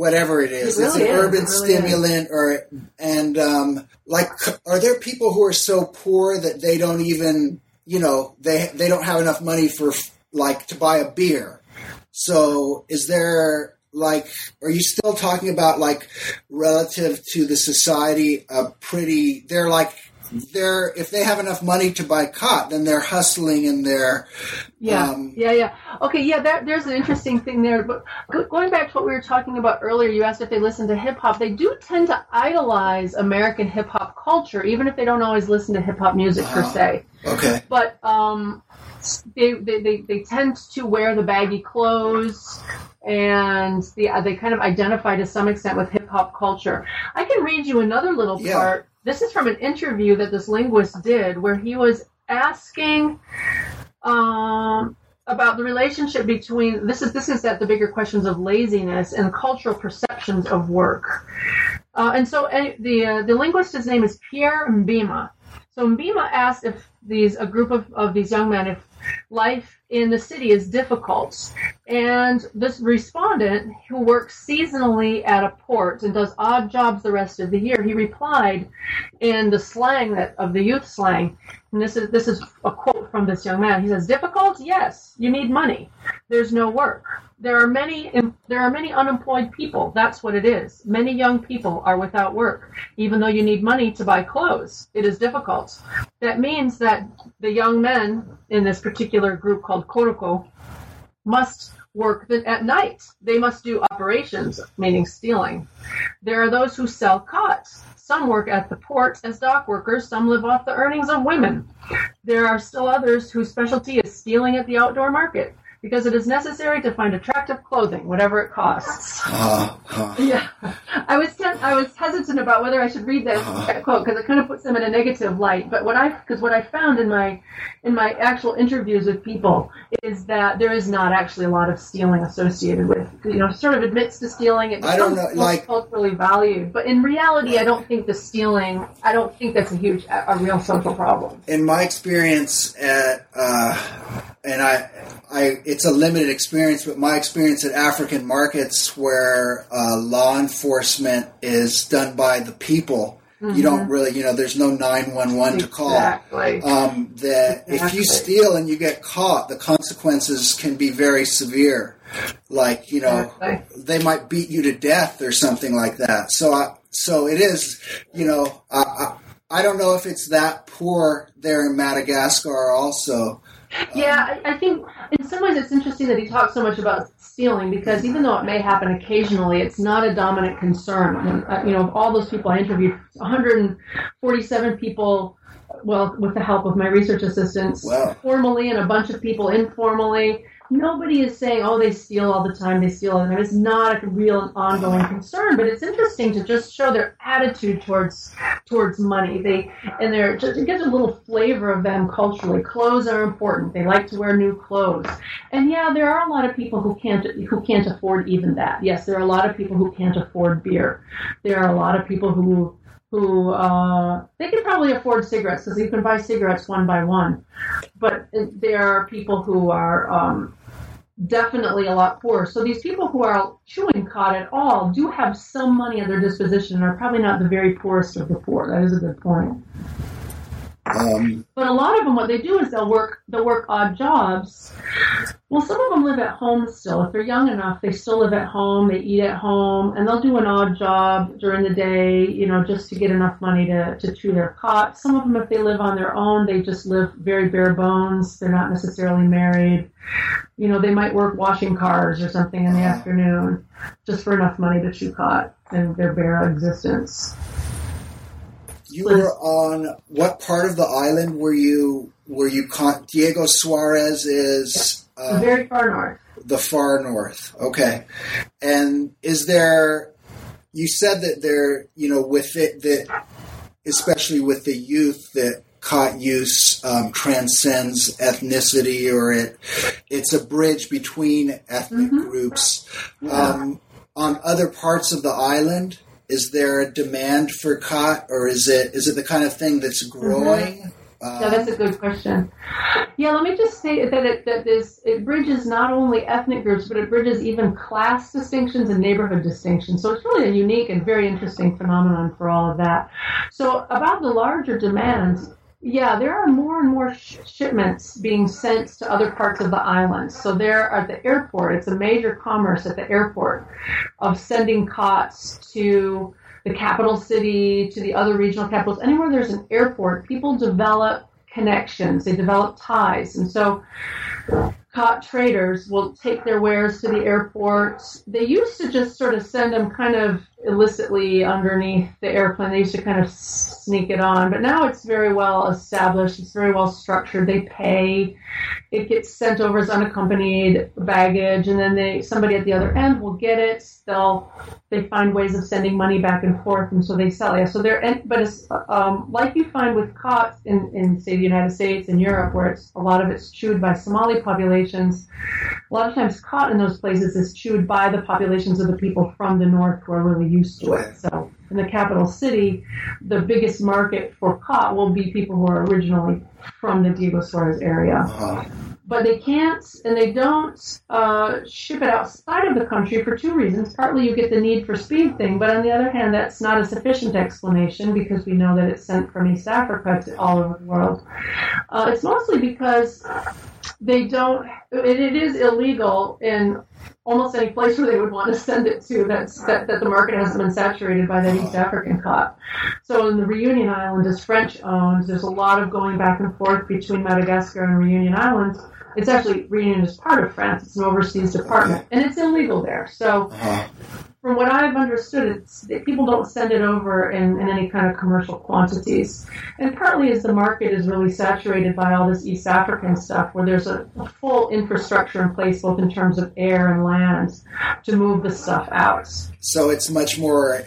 whatever it is. It it's an is. urban It really is. stimulant or and um, like are there people who are so poor that they don't even you know they they don't have enough money for like to buy a beer so is there like are you still talking about like relative to the society a pretty they're like they're if they have enough money to buy khat, then they're hustling and they're Yeah, um, yeah, yeah. Okay, yeah. That, there's an interesting thing there. But going back to what we were talking about earlier, you asked if they listen to hip hop. They do tend to idolize American hip hop culture, even if they don't always listen to hip hop music per se. okay. But um, they, they, they, they tend to wear the baggy clothes and the, they kind of identify to some extent with hip hop culture. I can read you another little Yeah. part. This is from an interview that this linguist did where he was asking um, about the relationship between this is this is at the bigger questions of laziness and cultural perceptions of work. Uh, and so uh, the uh, the linguist, his name is Pierre Mbima. So Mbima asked if these a group of, of these young men if life in the city is difficult. And this respondent, who works seasonally at a port and does odd jobs the rest of the year, he replied in the slang that of the youth slang. And this is this is a quote from this young man. He says, "Difficult? Yes. You need money. There's no work. There are many there are many unemployed people. That's what it is. Many young people are without work, even though you need money to buy clothes. It is difficult. That means that the young men in this particular group called Koroko must work at night. They must do operations, meaning stealing. There are those who sell khats. Some work at the port as dock workers. Some live off the earnings of women. There are still others whose specialty is stealing at the outdoor market because it is necessary to find attractive clothing, whatever it costs. Uh, uh, Yeah, I was ten- I was hesitant about whether I should read that, that quote because it kind of puts them in a negative light. But what I because what I found in my in my actual interviews with people is that there is not actually a lot of stealing associated with you know sort of admits to stealing. It I don't know, like- culturally valued, but in reality, I don't think the stealing. I don't think that's a huge a, a real social problem. in my experience at uh, and I, I, it's a limited experience, but my experience at African markets where uh, law enforcement is done by the people, you don't really, you know, there's no nine one one to call. Exactly. Um, that if you steal and you get caught, the consequences can be very severe. Like you know, Exactly. they might beat you to death or something like that. So, I, so it is. You know, I, I, I don't know if it's that poor there in Madagascar. Also, Yeah, I, I think in some ways it's interesting that he talks so much about stealing because even though it may happen occasionally, it's not a dominant concern. Uh, you know, of all those people I interviewed, 147 people, well, with the help of my research assistants, Wow. formally and a bunch of people informally. Nobody is saying, "Oh, they steal all the time. They steal all the time." It's not a real and ongoing concern, but it's interesting to just show their attitude towards towards money. They and they're just it gives a little flavor of them culturally. Clothes are important. They like to wear new clothes, and yeah, there are a lot of people who can't who can't afford even that. Yes, there are a lot of people who can't afford beer. There are a lot of people who who uh, they can probably afford cigarettes because you can buy cigarettes one by one, but there are people who are um, definitely a lot poorer. So these people who are chewing khat at all do have some money at their disposition and are probably not the very poorest of the poor. That is a good point. Um, But a lot of them, what they do is they'll work they'll work odd jobs. Well, some of them live at home still. If they're young enough, they still live at home. They eat at home, and they'll do an odd job during the day, you know, just to get enough money to, to chew their khat. Some of them, if they live on their own, they just live very bare bones. They're not necessarily married. You know, they might work washing cars or something in the afternoon, just for enough money to chew khat and their bare existence. You were on what part of the island were you? Were you? Con- Diego Suarez is uh, Very far north. the far north. Okay. And is there, you said that there, you know, with it, that especially with the youth, that khat use um, transcends ethnicity or it it's a bridge between ethnic Mhm. groups. Um, on other parts of the island, is there a demand for khat or is it is it the kind of thing that's mm-hmm. growing? Yeah, that's a good question. Yeah, let me just say that it, that this it bridges not only ethnic groups, but it bridges even class distinctions and neighborhood distinctions. So it's really a unique and very interesting phenomenon for all of that. So about the larger demands, yeah, there are more and more sh- shipments being sent to other parts of the island. So there at the airport, it's a major commerce at the airport of sending khats to the capital city to the other regional capitals, anywhere there's an airport, people develop connections, they develop ties. And so khat traders will take their wares to the airport. They used to just sort of send them kind of illicitly underneath the airplane. They used to kind of sneak it on, but now it's very well established. It's very well structured. They pay. It gets sent over as unaccompanied baggage, and then they somebody at the other end will get it. They'll they find ways of sending money back and forth, and so they sell it. So they're but it's um, like you find with khats in in say the United States and Europe, where it's a lot of it's chewed by Somali populations. A lot of times, khat in those places is chewed by the populations of the people from the north who are really used to it. So in the capital city, the biggest market for khat will be people who are originally from the Diego Suarez area. Uh-huh. But they can't and they don't uh, ship it outside of the country for two reasons. Partly you get the need for speed thing, but on the other hand, that's not a sufficient explanation because we know that it's sent from East Africa to all over the world. Uh, it's mostly because they don't, it, it is illegal in almost any place where they would want to send it to that's that, that the market hasn't been saturated by that East African khat. So in the Reunion Island is French owned. There's a lot of going back and forth between Madagascar and Reunion Islands. It's actually Reunion is part of France. It's an overseas department, and it's illegal there. So uh-huh from what I've understood, it's people don't send it over in, in any kind of commercial quantities, and partly as the market is really saturated by all this East African stuff, where there's a, a full infrastructure in place, both in terms of air and land, to move the stuff out. So it's much more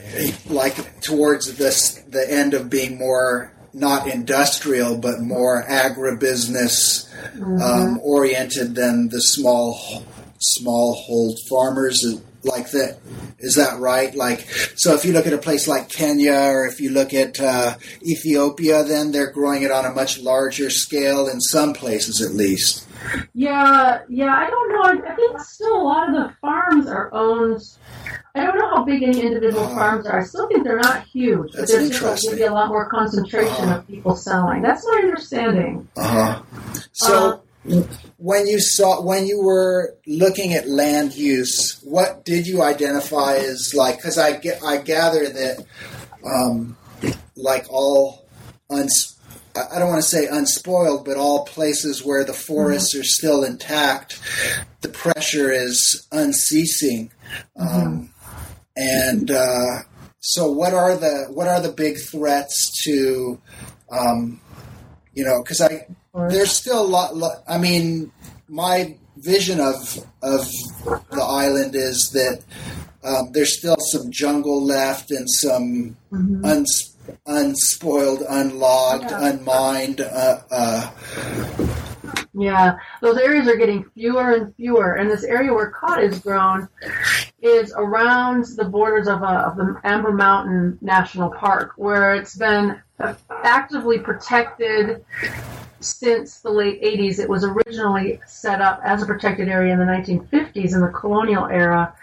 like towards this the end of being more not industrial but more agribusiness mm-hmm. um, oriented than the small small hold farmers like that. Is that right? Like, so if you look at a place like Kenya or if you look at uh, Ethiopia, then they're growing it on a much larger scale in some places at least. Yeah, yeah, I don't know. I think still a lot of the farms are owned. I don't know how big any individual uh, farms are. I still think they're not huge, but there's just going to be a lot more concentration uh, of people selling. That's my understanding. Uh-huh. So, uh, when you saw when you were looking at land use, what did you identify as like? Because I get I gather that um, like all uns, I don't want to say unspoiled, but all places where the forests mm-hmm. are still intact, the pressure is unceasing. Mm-hmm. Um, and uh, so, what are the what are the big threats to um, you know? Because I there's still a lot. I mean, my vision of of the island is that um, there's still some jungle left and some mm-hmm. uns, unspoiled, unlogged, yeah. unmined. Uh, uh, yeah, those areas are getting fewer and fewer, and this area where khat is grown is around the borders of, a, of the Amber Mountain National Park, where it's been actively protected since the late 80s. It was originally set up as a protected area in the 1950s in the colonial era.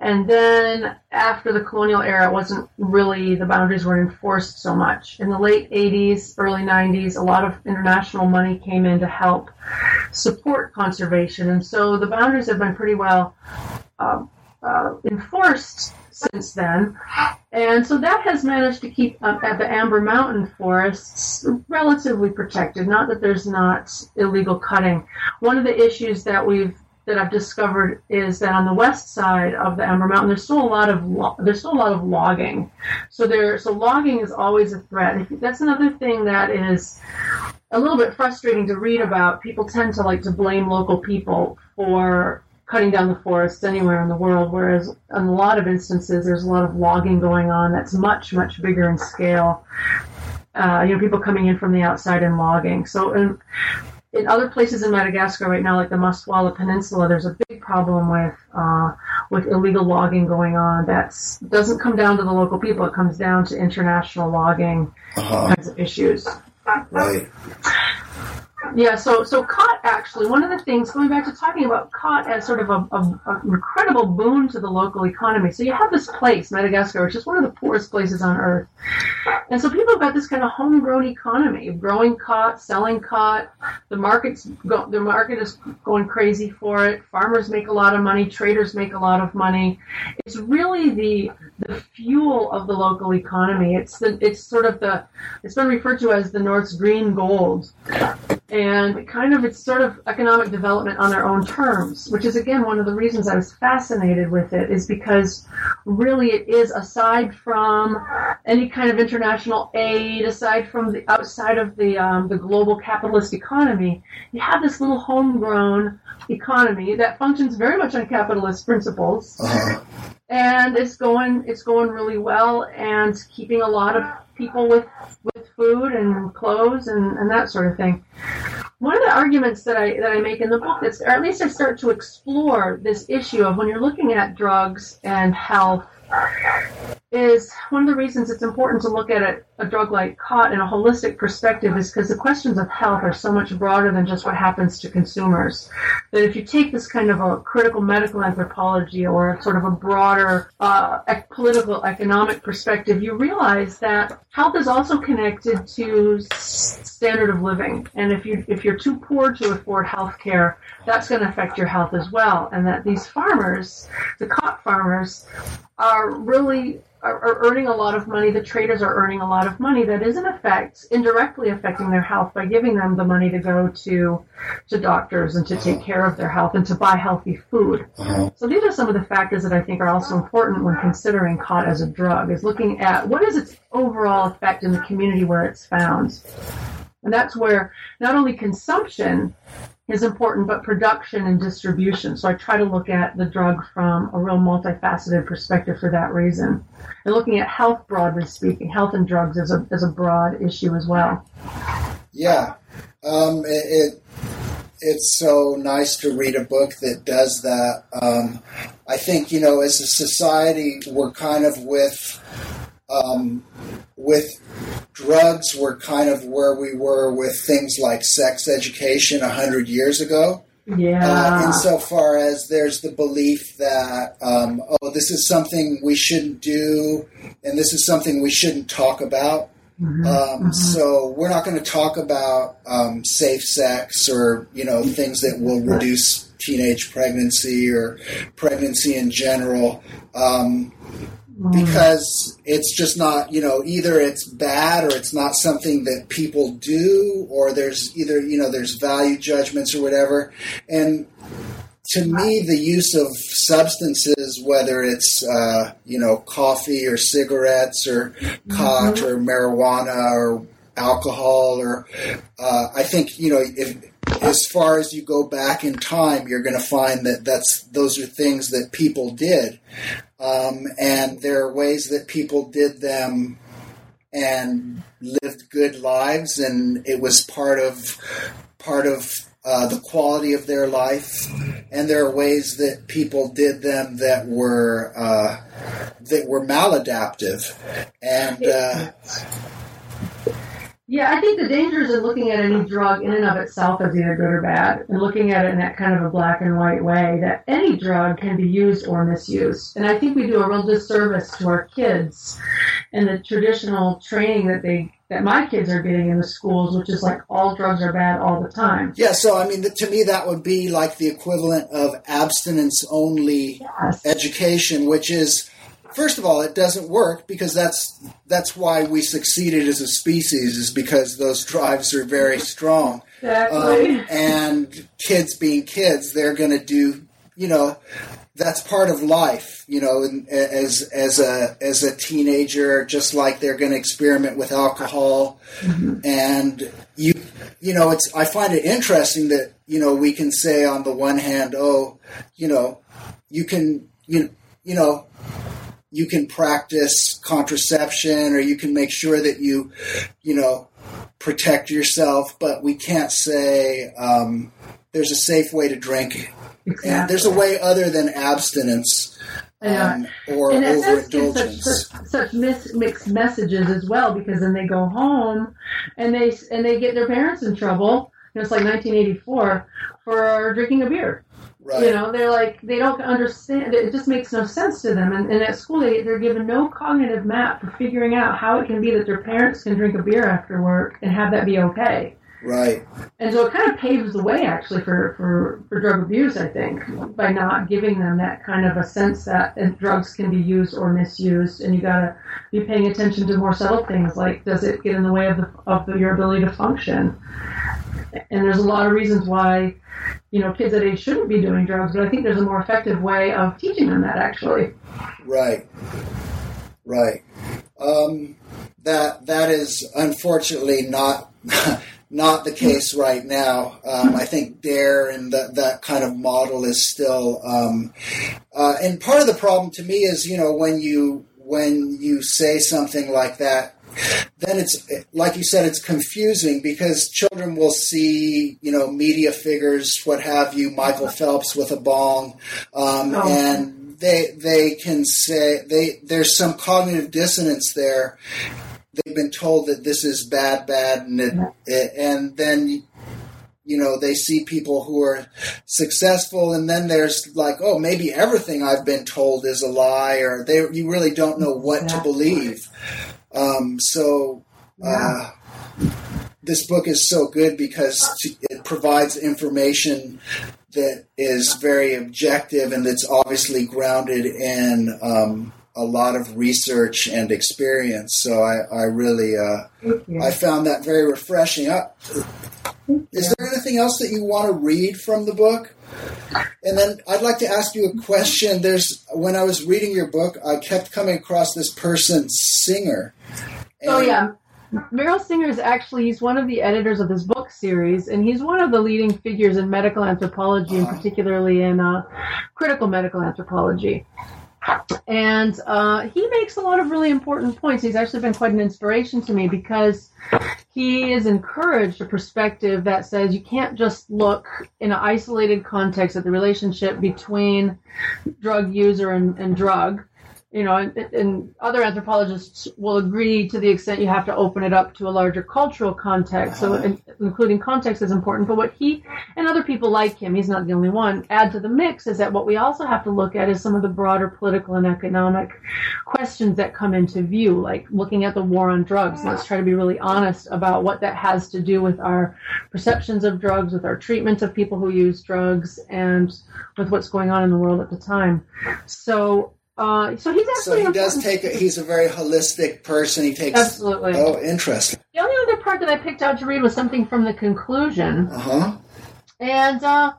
And then after the colonial era, it wasn't really, the boundaries weren't enforced so much. In the late 80s, early 90s, a lot of international money came in to help support conservation. And so the boundaries have been pretty well uh, uh, enforced since then. And so that has managed to keep uh, the Amber Mountain forests relatively protected. Not that there's not illegal cutting. One of the issues that we've that I've discovered is that on the west side of the Amber Mountain, there's still a lot of lo- there's still a lot of logging. So there, so logging is always a threat. That's another thing that is a little bit frustrating to read about. People tend to like to blame local people for cutting down the forests anywhere in the world, whereas in a lot of instances there's a lot of logging going on that's much, much bigger in scale. Uh, you know, people coming in from the outside and logging. So in, in other places in Madagascar right now, like the Masoala Peninsula, there's a big problem with uh, with illegal logging going on. That doesn't come down to the local people; it comes down to international logging uh-huh. kinds of issues. Right. Yeah, so so khat actually one of the things going back to talking about khat as sort of a, a, a, incredible boon to the local economy. So you have this place, Madagascar, which is one of the poorest places on earth, and so people have got this kind of homegrown economy, growing khat, selling khat. The market's go, the market is going crazy for it. Farmers make a lot of money, traders make a lot of money. It's really the the fuel of the local economy. It's the it's sort of the it's been referred to as the North's green gold and kind of it's sort of economic development on their own terms, which is again one of the reasons I was fascinated with it, is because really it is aside from any kind of international aid, aside from the outside of the um, the global capitalist economy, you have this little homegrown economy that functions very much on capitalist principles. Uh-huh. And it's going, it's going really well, and keeping a lot of people with with food and clothes and, and that sort of thing. One of the arguments that I that I make in the book is, or at least I start to explore this issue of when you're looking at drugs and health is one of the reasons it's important to look at a, a drug like khat in a holistic perspective is because the questions of health are so much broader than just what happens to consumers. That if you take this kind of a critical medical anthropology or sort of a broader uh, political economic perspective, you realize that health is also connected to standard of living. And if you if you're too poor to afford health care, that's going to affect your health as well. And that these farmers, the khat farmers, are really are, earning a lot of money. The traders are earning a lot of money that is in effect indirectly affecting their health by giving them the money to go to to doctors and to take care of their health and to buy healthy food. Uh-huh. So these are some of the factors that I think are also important when considering khat as a drug. Is looking at what is its overall effect in the community where it's found. And that's where not only consumption is important, but production and distribution. So I try to look at the drug from a real multifaceted perspective for that reason. And looking at health broadly speaking, health and drugs is a, is a broad issue as well. Yeah. Um, it, it, it's so nice to read a book that does that. Um, I think, you know, as a society, we're kind of with um, with drugs were kind of where we were with things like sex education 100 years ago. Yeah. Uh, insofar as there's the belief that, um, oh, this is something we shouldn't do, and this is something we shouldn't talk about. Mm-hmm. Um, mm-hmm. So we're not going to talk about um, safe sex or you know things that will reduce teenage pregnancy or pregnancy in general. Um, because it's just not you know either it's bad or it's not something that people do or there's either you know there's value judgments or whatever. And to me the use of substances whether it's uh, you know coffee or cigarettes or pot mm-hmm. or marijuana or alcohol or uh, i think you know if as far as you go back in time, you're going to find that that's those are things that people did, um, and there are ways that people did them and lived good lives, and it was part of part of uh, the quality of their life. And there are ways that people did them that were uh, that were maladaptive, and. Uh, yeah, I think the dangers in looking at any drug in and of itself as either good or bad, and looking at it in that kind of a black and white way, that any drug can be used or misused. And I think we do a real disservice to our kids and the traditional training that they that my kids are getting in the schools, which is like all drugs are bad all the time. Yeah, so I mean, to me, that would be like the equivalent of abstinence only yes. education, which is First of all, it doesn't work because that's that's why we succeeded as a species is because those drives are very strong. Exactly. Um, and kids being kids, they're going to do, you know, that's part of life, you know, as as a as a teenager, just like they're going to experiment with alcohol, mm-hmm. and you you know, it's I find it interesting that you know we can say on the one hand, oh, you know, you can you you know you can practice contraception or you can make sure that you, you know, protect yourself, but we can't say um, there's a safe way to drink. Exactly. And there's a way other than abstinence um, or and overindulgence. Such, such, such mixed messages as well, because then they go home and they and they get their parents in trouble know, it's like 1984 for drinking a beer. Right. You know, they're like they don't understand. It just makes no sense to them. And, and at school, they they're given no cognitive map for figuring out how it can be that their parents can drink a beer after work and have that be okay. Right. And so it kind of paves the way actually for, for, for drug abuse, I think, by not giving them that kind of a sense that drugs can be used or misused. And you got to be paying attention to more subtle things like does it get in the way of, the, of the, your ability to function? And there's a lot of reasons why, you know, kids that age shouldn't be doing drugs, but I think there's a more effective way of teaching them that actually. Right. Right. Um, that that is unfortunately not not the case right now. Um, I think DARE and that that kind of model is still, um, uh, and part of the problem to me is, you know, when you when you say something like that, then it's like you said, it's confusing because children will see, you know, media figures, what have you, Michael Phelps with a bong, um, oh. and they they can say they there's some cognitive dissonance there they've been told that this is bad, bad, and it, it, and then you know they see people who are successful, and then there's like, oh, maybe everything I've been told is a lie, or they you really don't know what to believe. Um, so. Uh, this book is so good because it provides information that is very objective and that's obviously grounded in um, a lot of research and experience. So I, I really, uh, I found that very refreshing. Uh, is there anything else that you want to read from the book? And then I'd like to ask you a question. There's when I was reading your book, I kept coming across this person, Singer. oh yeah, Merrill Singer is actually he's one of the editors of this book series, and he's one of the leading figures in medical anthropology, and particularly in uh, critical medical anthropology. And uh, he makes a lot of really important points. He's actually been quite an inspiration to me because he has encouraged a perspective that says you can't just look in an isolated context at the relationship between drug user and, and drug you know, and, and, other anthropologists will agree to the extent you have to open it up to a larger cultural context. So, in, including context is important. But what he and other people like him, he's not the only one, add to the mix is that what we also have to look at is some of the broader political and economic questions that come into view, like looking at the war on drugs. Let's try to be really honest about what that has to do with our perceptions of drugs, with our treatment of people who use drugs, and with what's going on in the world at the time. So, uh, so he's actually. So he does take. A, he's a very holistic person. He takes. Absolutely. Oh, interesting. The only other part that I picked out to read was something from the conclusion. Uh huh. And uh,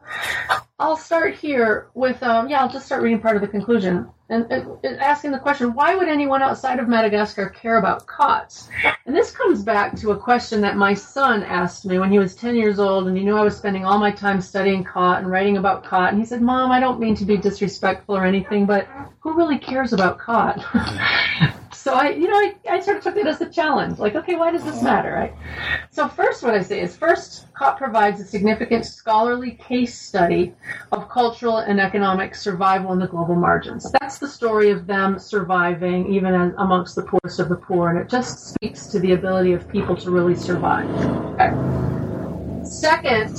I'll start here with. Um, yeah, I'll just start reading part of the conclusion and, and, asking the question why would anyone outside of Madagascar care about khats? And this comes back to a question that my son asked me when he was 10 years old and he knew I was spending all my time studying khat and writing about khat. And he said, Mom, I don't mean to be disrespectful or anything, but who really cares about khat? so I, you know, I, I sort of took it as a challenge. Like, okay, why does this matter, right? So first, what I say is first, khat provides a significant scholarly case study of cultural and economic survival in the global margins. That's the story of them surviving, even as, amongst the poorest of the poor, and it just speaks to the ability of people to really survive. Okay. Second,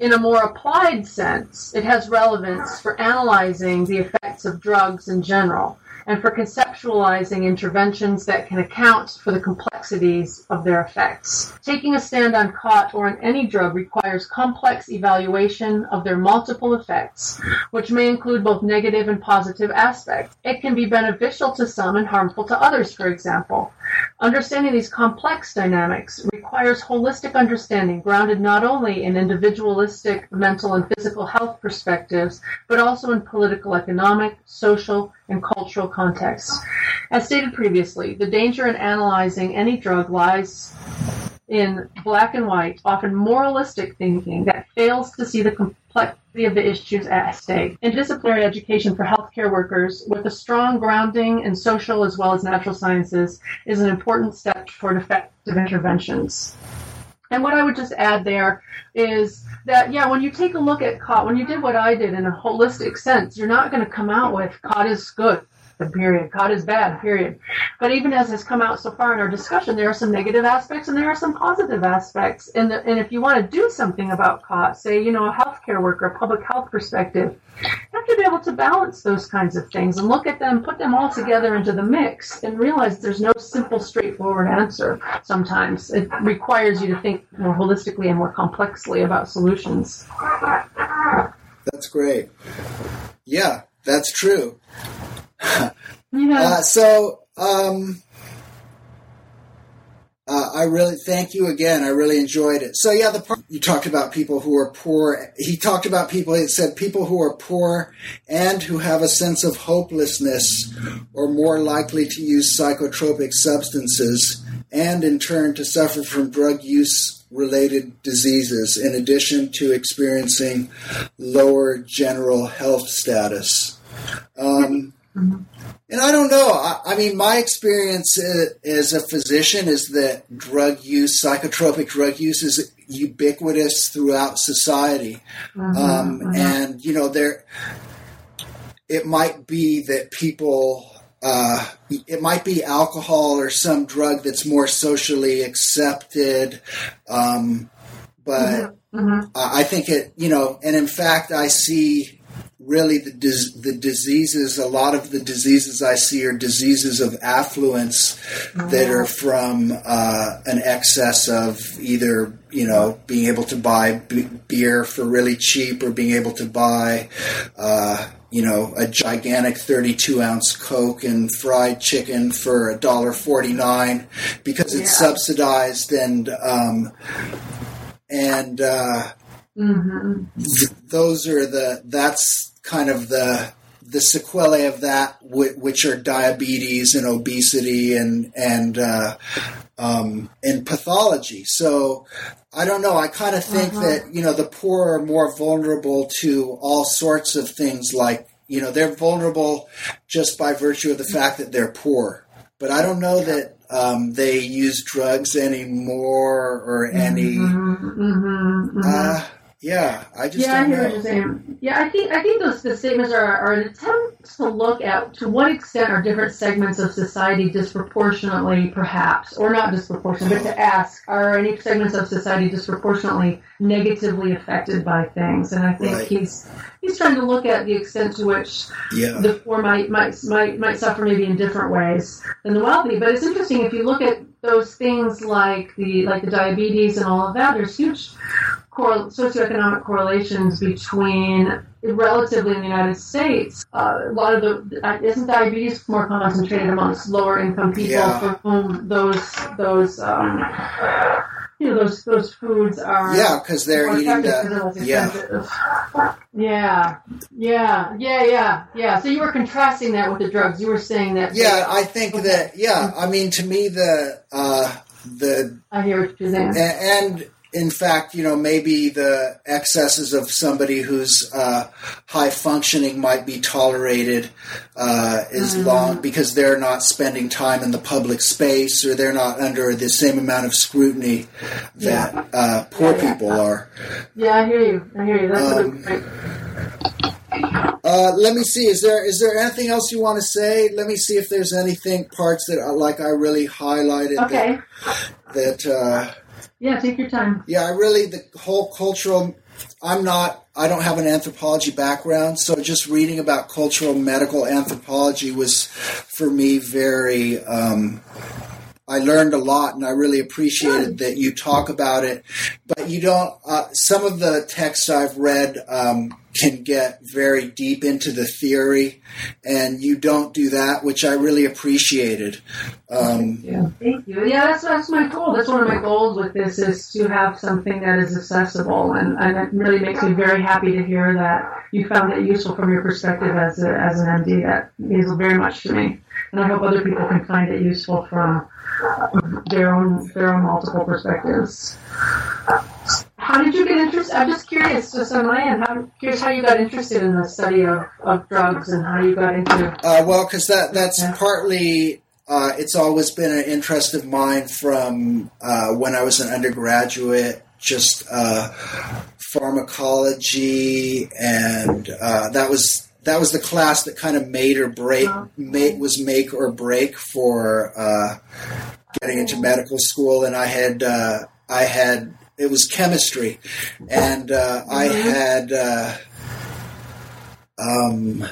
in a more applied sense, it has relevance for analyzing the effects of drugs in general and for conceptualizing interventions that can account for the complexities of their effects. Taking a stand on khat or on any drug requires complex evaluation of their multiple effects, which may include both negative and positive aspects. It can be beneficial to some and harmful to others, for example. Understanding these complex dynamics requires holistic understanding grounded not only in individualistic mental and physical health perspectives, but also in political, economic, social, and cultural contexts. As stated previously, the danger in analyzing any drug lies in black and white, often moralistic thinking that fails to see the complexity of the issues at stake. Interdisciplinary education for healthcare workers with a strong grounding in social as well as natural sciences is an important step toward effective interventions. And what I would just add there is that, yeah, when you take a look at khat, when you did what I did in a holistic sense, you're not going to come out with khat is good period. Khat is bad, period. But even as has come out so far in our discussion, there are some negative aspects and there are some positive aspects. And, the, and if you want to do something about khat, say, you know, a healthcare worker, a public health perspective, you have to be able to balance those kinds of things and look at them, put them all together into the mix, and realize there's no simple, straightforward answer sometimes. It requires you to think more holistically and more complexly about solutions. That's great. Yeah, that's true. Yeah. Uh, so, um, uh, I really thank you again. I really enjoyed it. So yeah, the part you talked about people who are poor. He talked about people. He said people who are poor and who have a sense of hopelessness are more likely to use psychotropic substances, and in turn to suffer from drug use related diseases, in addition to experiencing lower general health status. Um, and I don't know. I, I mean, my experience as a physician is that drug use, psychotropic drug use, is ubiquitous throughout society. Um, and you know, there, it might be that people. Uh, it might be alcohol or some drug that's more socially accepted, um, but Mhm. I I think it, you know, and in fact, I see really the dis- the diseases. A lot of the diseases I see are diseases of affluence that are from uh, an excess of either you know being able to buy b- beer for really cheap or being able to buy. Uh, you know, a gigantic 32 ounce Coke and fried chicken for a dollar forty nine because it's Yeah. subsidized and um, and uh, Mhm. th- those are the that's kind of the the sequelae of that which are diabetes and obesity and and uh, um, and pathology. So I don't know I kind of think that you know the poor are more vulnerable to all sorts of things like you know they're vulnerable just by virtue of the fact that they're poor. But I don't know that um, they use drugs anymore or any Mhm, mhm, mhm. uh, yeah, I just yeah, I hear know. what you're saying. Yeah, I think I think those the statements are, are an attempt to look at to what extent are different segments of society disproportionately, perhaps, or not disproportionately, but to ask are any segments of society disproportionately negatively affected by things? And I think Right. he's he's trying to look at the extent to which Yeah, the poor might might might might suffer maybe in different ways than the wealthy. But it's interesting if you look at those things like the like the diabetes and all of that. There's huge socioeconomic correlations between relatively in the United States. Uh, a lot of the uh, isn't diabetes more concentrated amongst lower income people Yeah. for whom those those um, you know those those foods are yeah, because they're eating the yeah. Yeah, yeah, yeah, yeah, yeah. So you were contrasting that with the drugs. You were saying that. yeah. I think that yeah. I mean, to me, the uh, the I hear what you're saying. and in fact, you know, maybe the excesses of somebody who's uh, high functioning might be tolerated uh, as Mm-hmm. long because they're not spending time in the public space or they're not under the same amount of scrutiny that uh, poor Yeah, yeah. people are. Yeah, I hear you. I hear you. That's Um. Uh, let me see. Is there is there anything else you want to say? Let me see if there's anything parts that uh, like I really highlighted. Okay. That, that uh, Yeah, take your time. yeah, I really the whole cultural. I'm not. I don't have an anthropology background, so just reading about cultural medical anthropology was for me very. Um, I learned a lot, and I really appreciated that you talk about it. But you don't. Uh, some of the texts I've read um, can get very deep into the theory, and you don't do that, which I really appreciated. Um, Yeah. Thank you. Yeah, that's that's my goal. That's one of my goals with this is to have something that is accessible, and, and it really makes me very happy to hear that you found it useful from your perspective as a, as an MD. That means very much to me, and I hope other people can find it useful from their own their own multiple perspectives. How did you get interested? I'm just curious, just on my end, how curious how you got interested in the study of, of drugs and how you got into. Uh, well, because that that's Yeah. partly. Uh, it's always been an interest of mine from uh, when I was an undergraduate. Just uh, pharmacology, and uh, that was that was the class that kind of made or break made, was make or break for uh, getting into medical school, and I had uh, I had it was chemistry, and uh, I had uh, um.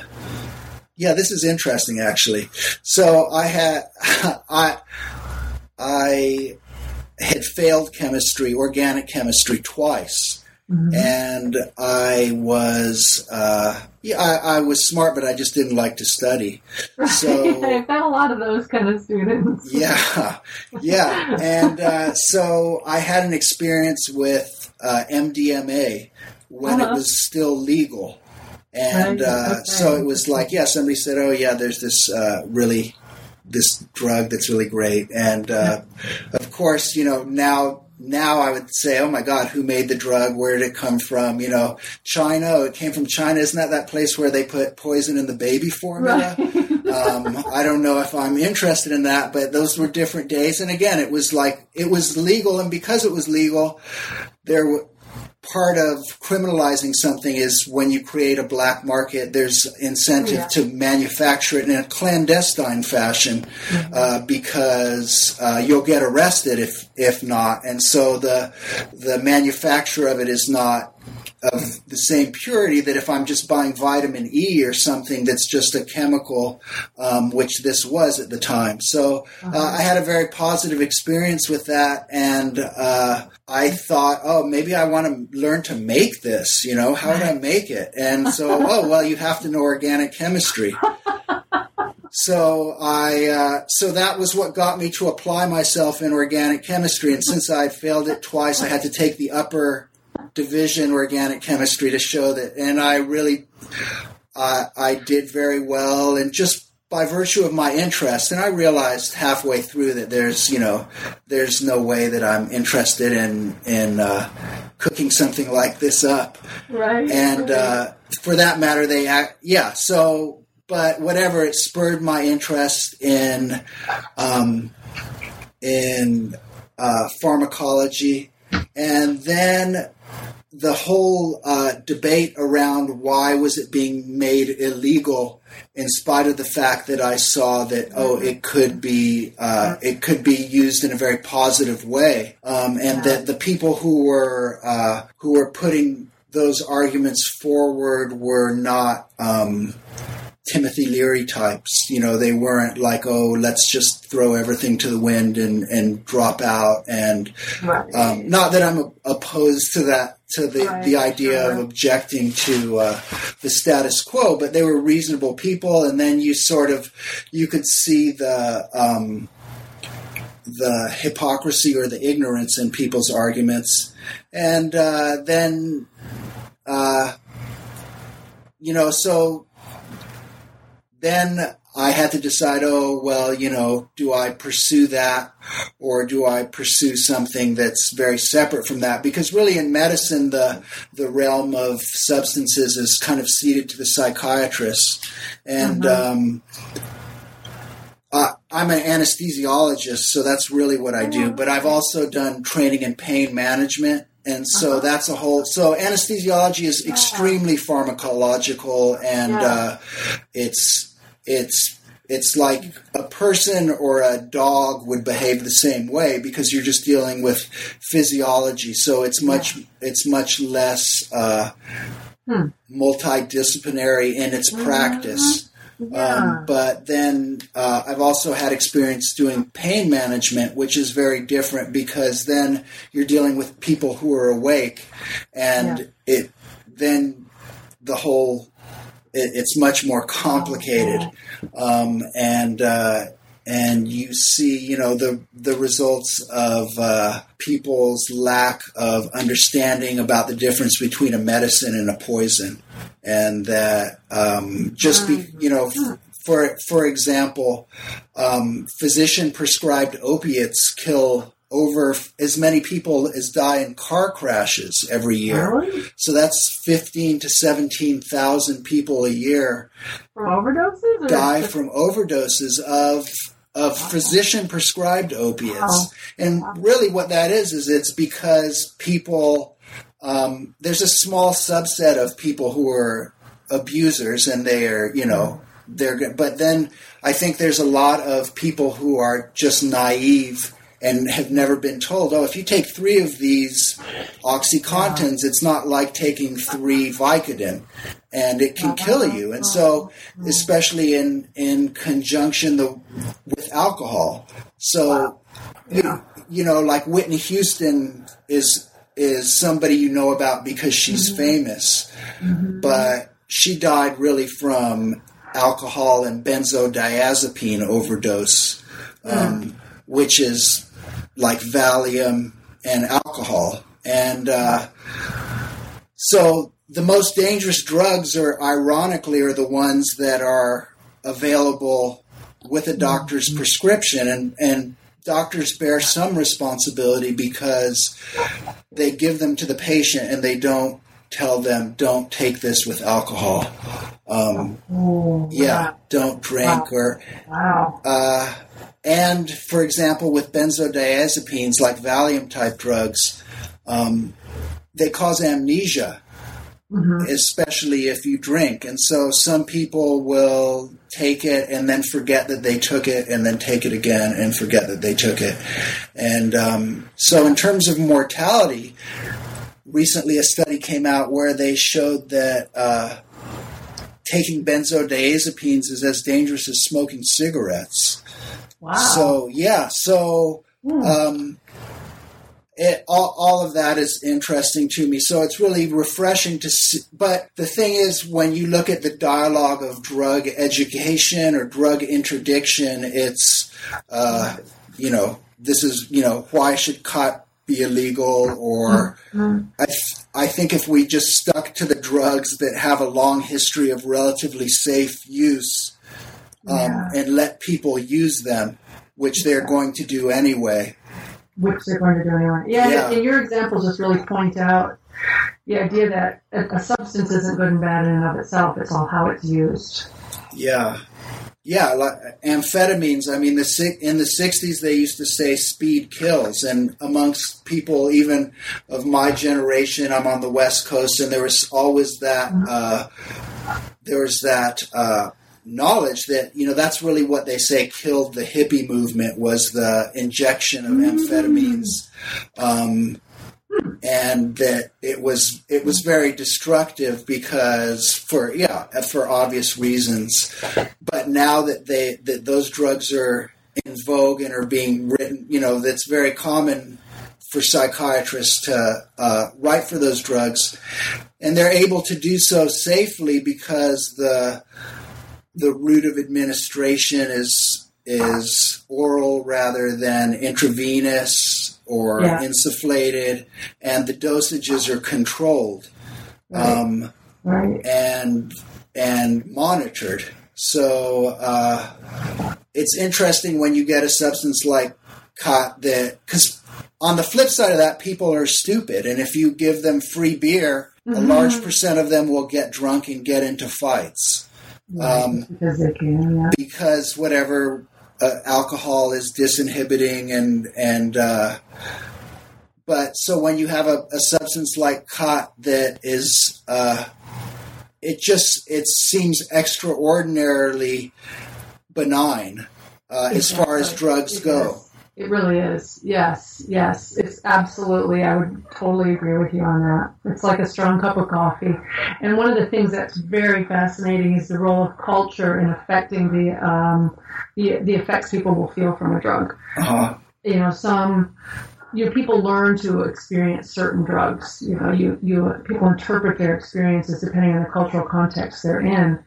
Yeah, this is interesting actually. So I had I I had failed chemistry, organic chemistry twice. Mm-hmm. And I was, uh, yeah, I, I, was smart, but I just didn't like to study. So I've got a lot of those kind of students. yeah, yeah, and uh, so I had an experience with uh, MDMA when uh-huh. it was still legal, and right. Uh, okay. so it was like, yeah, somebody said, oh yeah, there's this uh, really this drug that's really great, and uh, of course, you know now now I would say, oh my God, who made the drug? Where did it come from? You know, China. Oh, it came from China. Isn't that that place where they put poison in the baby formula? Right. um, I don't know if I'm interested in that, but those were different days. And again, it was like it was legal, and because it was legal, there part of criminalizing something is when you create a black market, there's incentive yeah. to manufacture it in a clandestine fashion mm-hmm. uh, because uh, you'll get arrested if if not. And so the the manufacture of it is not of the same purity that if I'm just buying vitamin E or something that's just a chemical, um, which this was at the time. So uh, uh-huh. I had a very positive experience with that, and uh, I thought, oh, maybe I want to learn to make this. You know, how do I make it? And so, oh, well, you have to know organic chemistry. So I, uh, so that was what got me to apply myself in organic chemistry. And since I failed it twice, I had to take the upper division organic chemistry to show that, and I really, uh, I did very well, and just by virtue of my interest, and I realized halfway through that there's, you know, there's no way that I'm interested in in uh, cooking something like this up, right? And uh, for that matter, they act, yeah. So, but whatever, it spurred my interest in um, in uh, pharmacology, and then the whole uh, debate around why was it being made illegal in spite of the fact that I saw that oh it could be uh, it could be used in a very positive way um, and yeah. that the people who were uh, who were putting those arguments forward were not um, Timothy Leary types. You know, they weren't like, oh, let's just throw everything to the wind and, and drop out. And right. um, not that I'm opposed to that, to the, right. the idea sure. of objecting to uh, the status quo, but they were reasonable people. And then you sort of, you could see the, um, the hypocrisy or the ignorance in people's arguments. And uh, then, uh, you know, so then I had to decide, oh, well, you know, do I pursue that or do I pursue something that's very separate from that? Because really in medicine, the, the realm of substances is kind of ceded to the psychiatrist. And, mm-hmm. um, uh, I'm an anesthesiologist, so that's really what I do. Mm-hmm. But I've also done training in pain management and so uh-huh. that's a whole so anesthesiology is extremely pharmacological and yeah. uh, it's it's it's like a person or a dog would behave the same way because you're just dealing with physiology. So it's much it's much less uh, hmm. multidisciplinary in its mm-hmm. practice. Yeah. Um, but then uh, I've also had experience doing pain management, which is very different because then you're dealing with people who are awake, and yeah. it then the whole it, it's much more complicated, um, and uh, and you see, you know, the the results of uh, people's lack of understanding about the difference between a medicine and a poison, and that um, just be, you know. For for example, um, physician prescribed opiates kill over as many people as die in car crashes every year. Really? So that's 15 to 17,000 people a year from overdoses die from overdoses of of wow. physician prescribed opiates. Wow. And wow. really what that is is it's because people um, there's a small subset of people who are abusers and they are, you know, they're good. But then I think there's a lot of people who are just naive and have never been told, oh, if you take three of these Oxycontins, it's not like taking three Vicodin, and it can kill uh-huh. you. And uh-huh. so, uh-huh. especially in in conjunction the, with alcohol, so you, you know, like Whitney Houston is is somebody you know about because she's mm-hmm. famous, mm-hmm. but she died really from alcohol and benzodiazepine overdose, um, which is like Valium and alcohol. And uh, so the most dangerous drugs are, ironically, are the ones that are available with a doctor's prescription. And, and doctors bear some responsibility because they give them to the patient and they don't tell them, don't take this with alcohol. Um, Oh, yeah, don't drink or Wow. uh, and for example, with benzodiazepines like Valium type drugs, um, they cause amnesia, especially if you drink. And so some people will take it and then forget that they took it, and then take it again and forget that they took it. And um, so, in terms of mortality, recently a study came out where they showed that. Uh, Taking benzodiazepines is as dangerous as smoking cigarettes. Wow. So yeah, so um, it all, all of that is interesting to me. So it's really refreshing to see. But the thing is, when you look at the dialogue of drug education or drug interdiction, it's uh, you know this is you know why should khat be illegal or I, th- I think if we just stuck to the drugs that have a long history of relatively safe use um, Yeah. and let people use them, which they're going to do anyway. which they're going to do anyway. Yeah, Yeah. and your examples just really point out the idea that a, a substance isn't good and bad in and of itself. It's all how it's used. Yeah. Yeah, like amphetamines. I mean, the in the '60s they used to say "speed kills," and amongst people even of my generation, I'm on the West Coast, and there was always that uh, there was that uh, knowledge that you know that's really what they say killed the hippie movement was the injection of amphetamines. Um, and that it was it was very destructive because for yeah for obvious reasons but now that they that those drugs are in vogue and are being written you know that's very common for psychiatrists to uh, write for those drugs and they're able to do so safely because the the route of administration is is oral rather than intravenous or Yeah. insufflated, and the dosages are controlled um, Right. and and monitored. So uh, it's interesting when you get a substance like khat that because on the flip side of that, people are stupid, and if you give them free beer, a large percent of them will get drunk and get into fights um, because they can. Yeah. because whatever uh, alcohol is disinhibiting and and uh, but so when you have a, a substance like khat that is uh, it just it seems extraordinarily benign uh, as far as drugs go. It really is. Yes, yes. It's absolutely, I would totally agree with you on that. It's like a strong cup of coffee. And one of the things that's very fascinating is the role of culture in affecting the, um, the, the effects people will feel from a drug. Uh-huh. You know, some, you know, people learn to experience certain drugs. You know, you, you, people interpret their experiences depending on the cultural context they're in.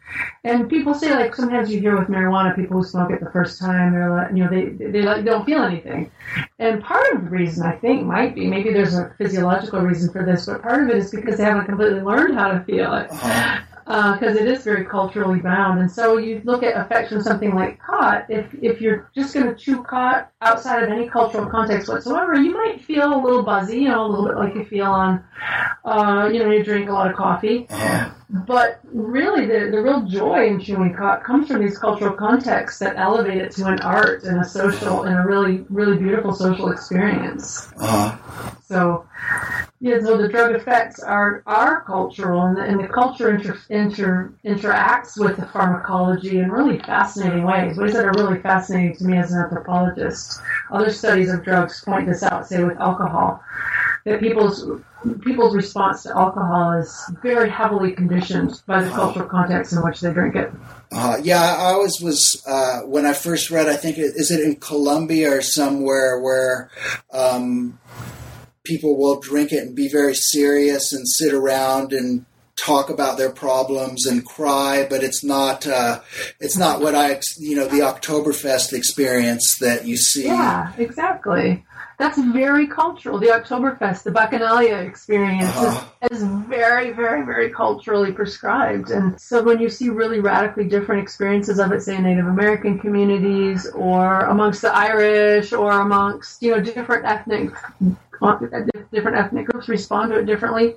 And people say, like, sometimes you hear with marijuana, people who smoke it the first time, they're like, you know, they, they don't feel anything. And part of the reason I think might be, maybe there's a physiological reason for this, but part of it is because they haven't completely learned how to feel it. Uh-huh. Because it is very culturally bound. And so you look at affection, something like khat, if, if you're just going to chew khat outside of any cultural context whatsoever, you might feel a little buzzy, you know, a little bit like you feel on, uh, you know, you drink a lot of coffee. But really, the, the real joy in chewing khat comes from these cultural contexts that elevate it to an art and a social and a really, really beautiful social experience. Uh-huh. So, yeah, so the drug effects are are cultural, and the, and the culture inter, inter, interacts with the pharmacology in really fascinating ways. Ways that are really fascinating to me as an anthropologist. Other studies of drugs point this out, say with alcohol, that people's people's response to alcohol is very heavily conditioned by the cultural context in which they drink it. Uh, yeah, I always was uh, when I first read. I think is it in Colombia or somewhere where um, people will drink it and be very serious and sit around and talk about their problems and cry, but it's not uh, it's not what I you know the Oktoberfest experience that you see. Yeah, exactly. That's very cultural. The Oktoberfest, the Bacchanalia experience uh-huh. is, is very, very, very culturally prescribed. And so when you see really radically different experiences of it, say in Native American communities or amongst the Irish or amongst, you know, different ethnic different ethnic groups respond to it differently,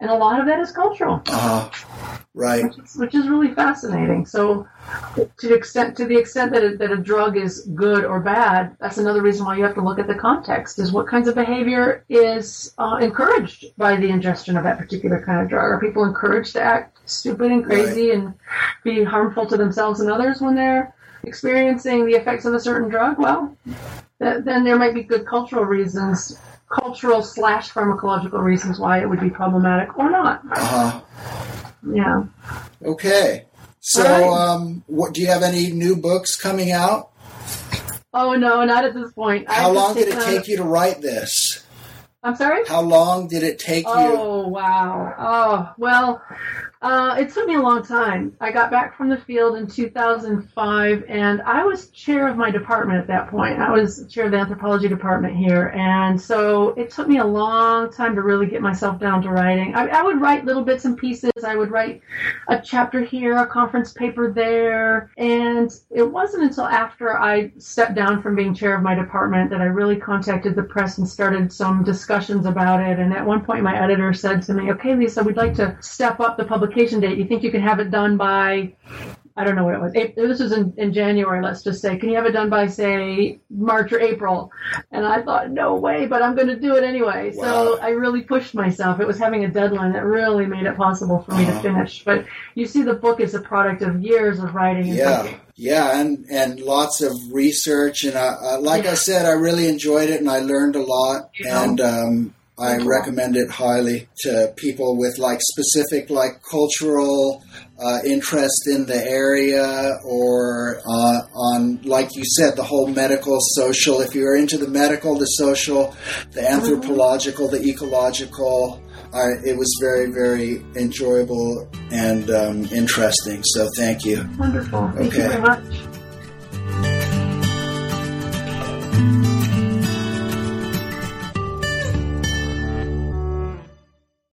and a lot of that is cultural. Uh, right. Which is, which is, really fascinating. So, to the extent to the extent that a, that a drug is good or bad, that's another reason why you have to look at the context. Is what kinds of behavior is uh, encouraged by the ingestion of that particular kind of drug? Are people encouraged to act stupid and crazy right. and be harmful to themselves and others when they're experiencing the effects of a certain drug? Well, then there might be good cultural reasons cultural slash pharmacological reasons why it would be problematic or not. Uh huh. Yeah. Okay. So, right. um, what do you have any new books coming out? Oh no, not at this point. How long did it take you to write this? I'm sorry. How long did it take oh, you? Oh wow. Oh well, uh, it took me a long time. I got back from the field in 2005, and I was chair of my department at that point. I was chair of the anthropology department here, and so it took me a long time to really get myself down to writing. I, I would write little bits and pieces. I would write a chapter here, a conference paper there, and it wasn't until after I stepped down from being chair of my department that I really contacted the press and started some discussions about it. And at one point, my editor said to me, "Okay, Lisa, we'd like to step up the public." Publication date, you think you can have it done by I don't know what it was. This was in, in January, let's just say. Can you have it done by, say, March or April? And I thought, no way, but I'm going to do it anyway. Wow. So I really pushed myself. It was having a deadline that really made it possible for me uh-huh. to finish. But you see, the book is a product of years of writing yeah. thinking. Yeah, and, and lots of research. And uh, uh, like yeah. I said, I really enjoyed it and I learned a lot. And um, I recommend it highly to people with like specific like cultural uh, interest in the area or uh, on like you said the whole medical social. If you're into the medical the social the mm-hmm. anthropological the ecological I, it was very very enjoyable and um, interesting. So thank you. Wonderful. Thank okay. you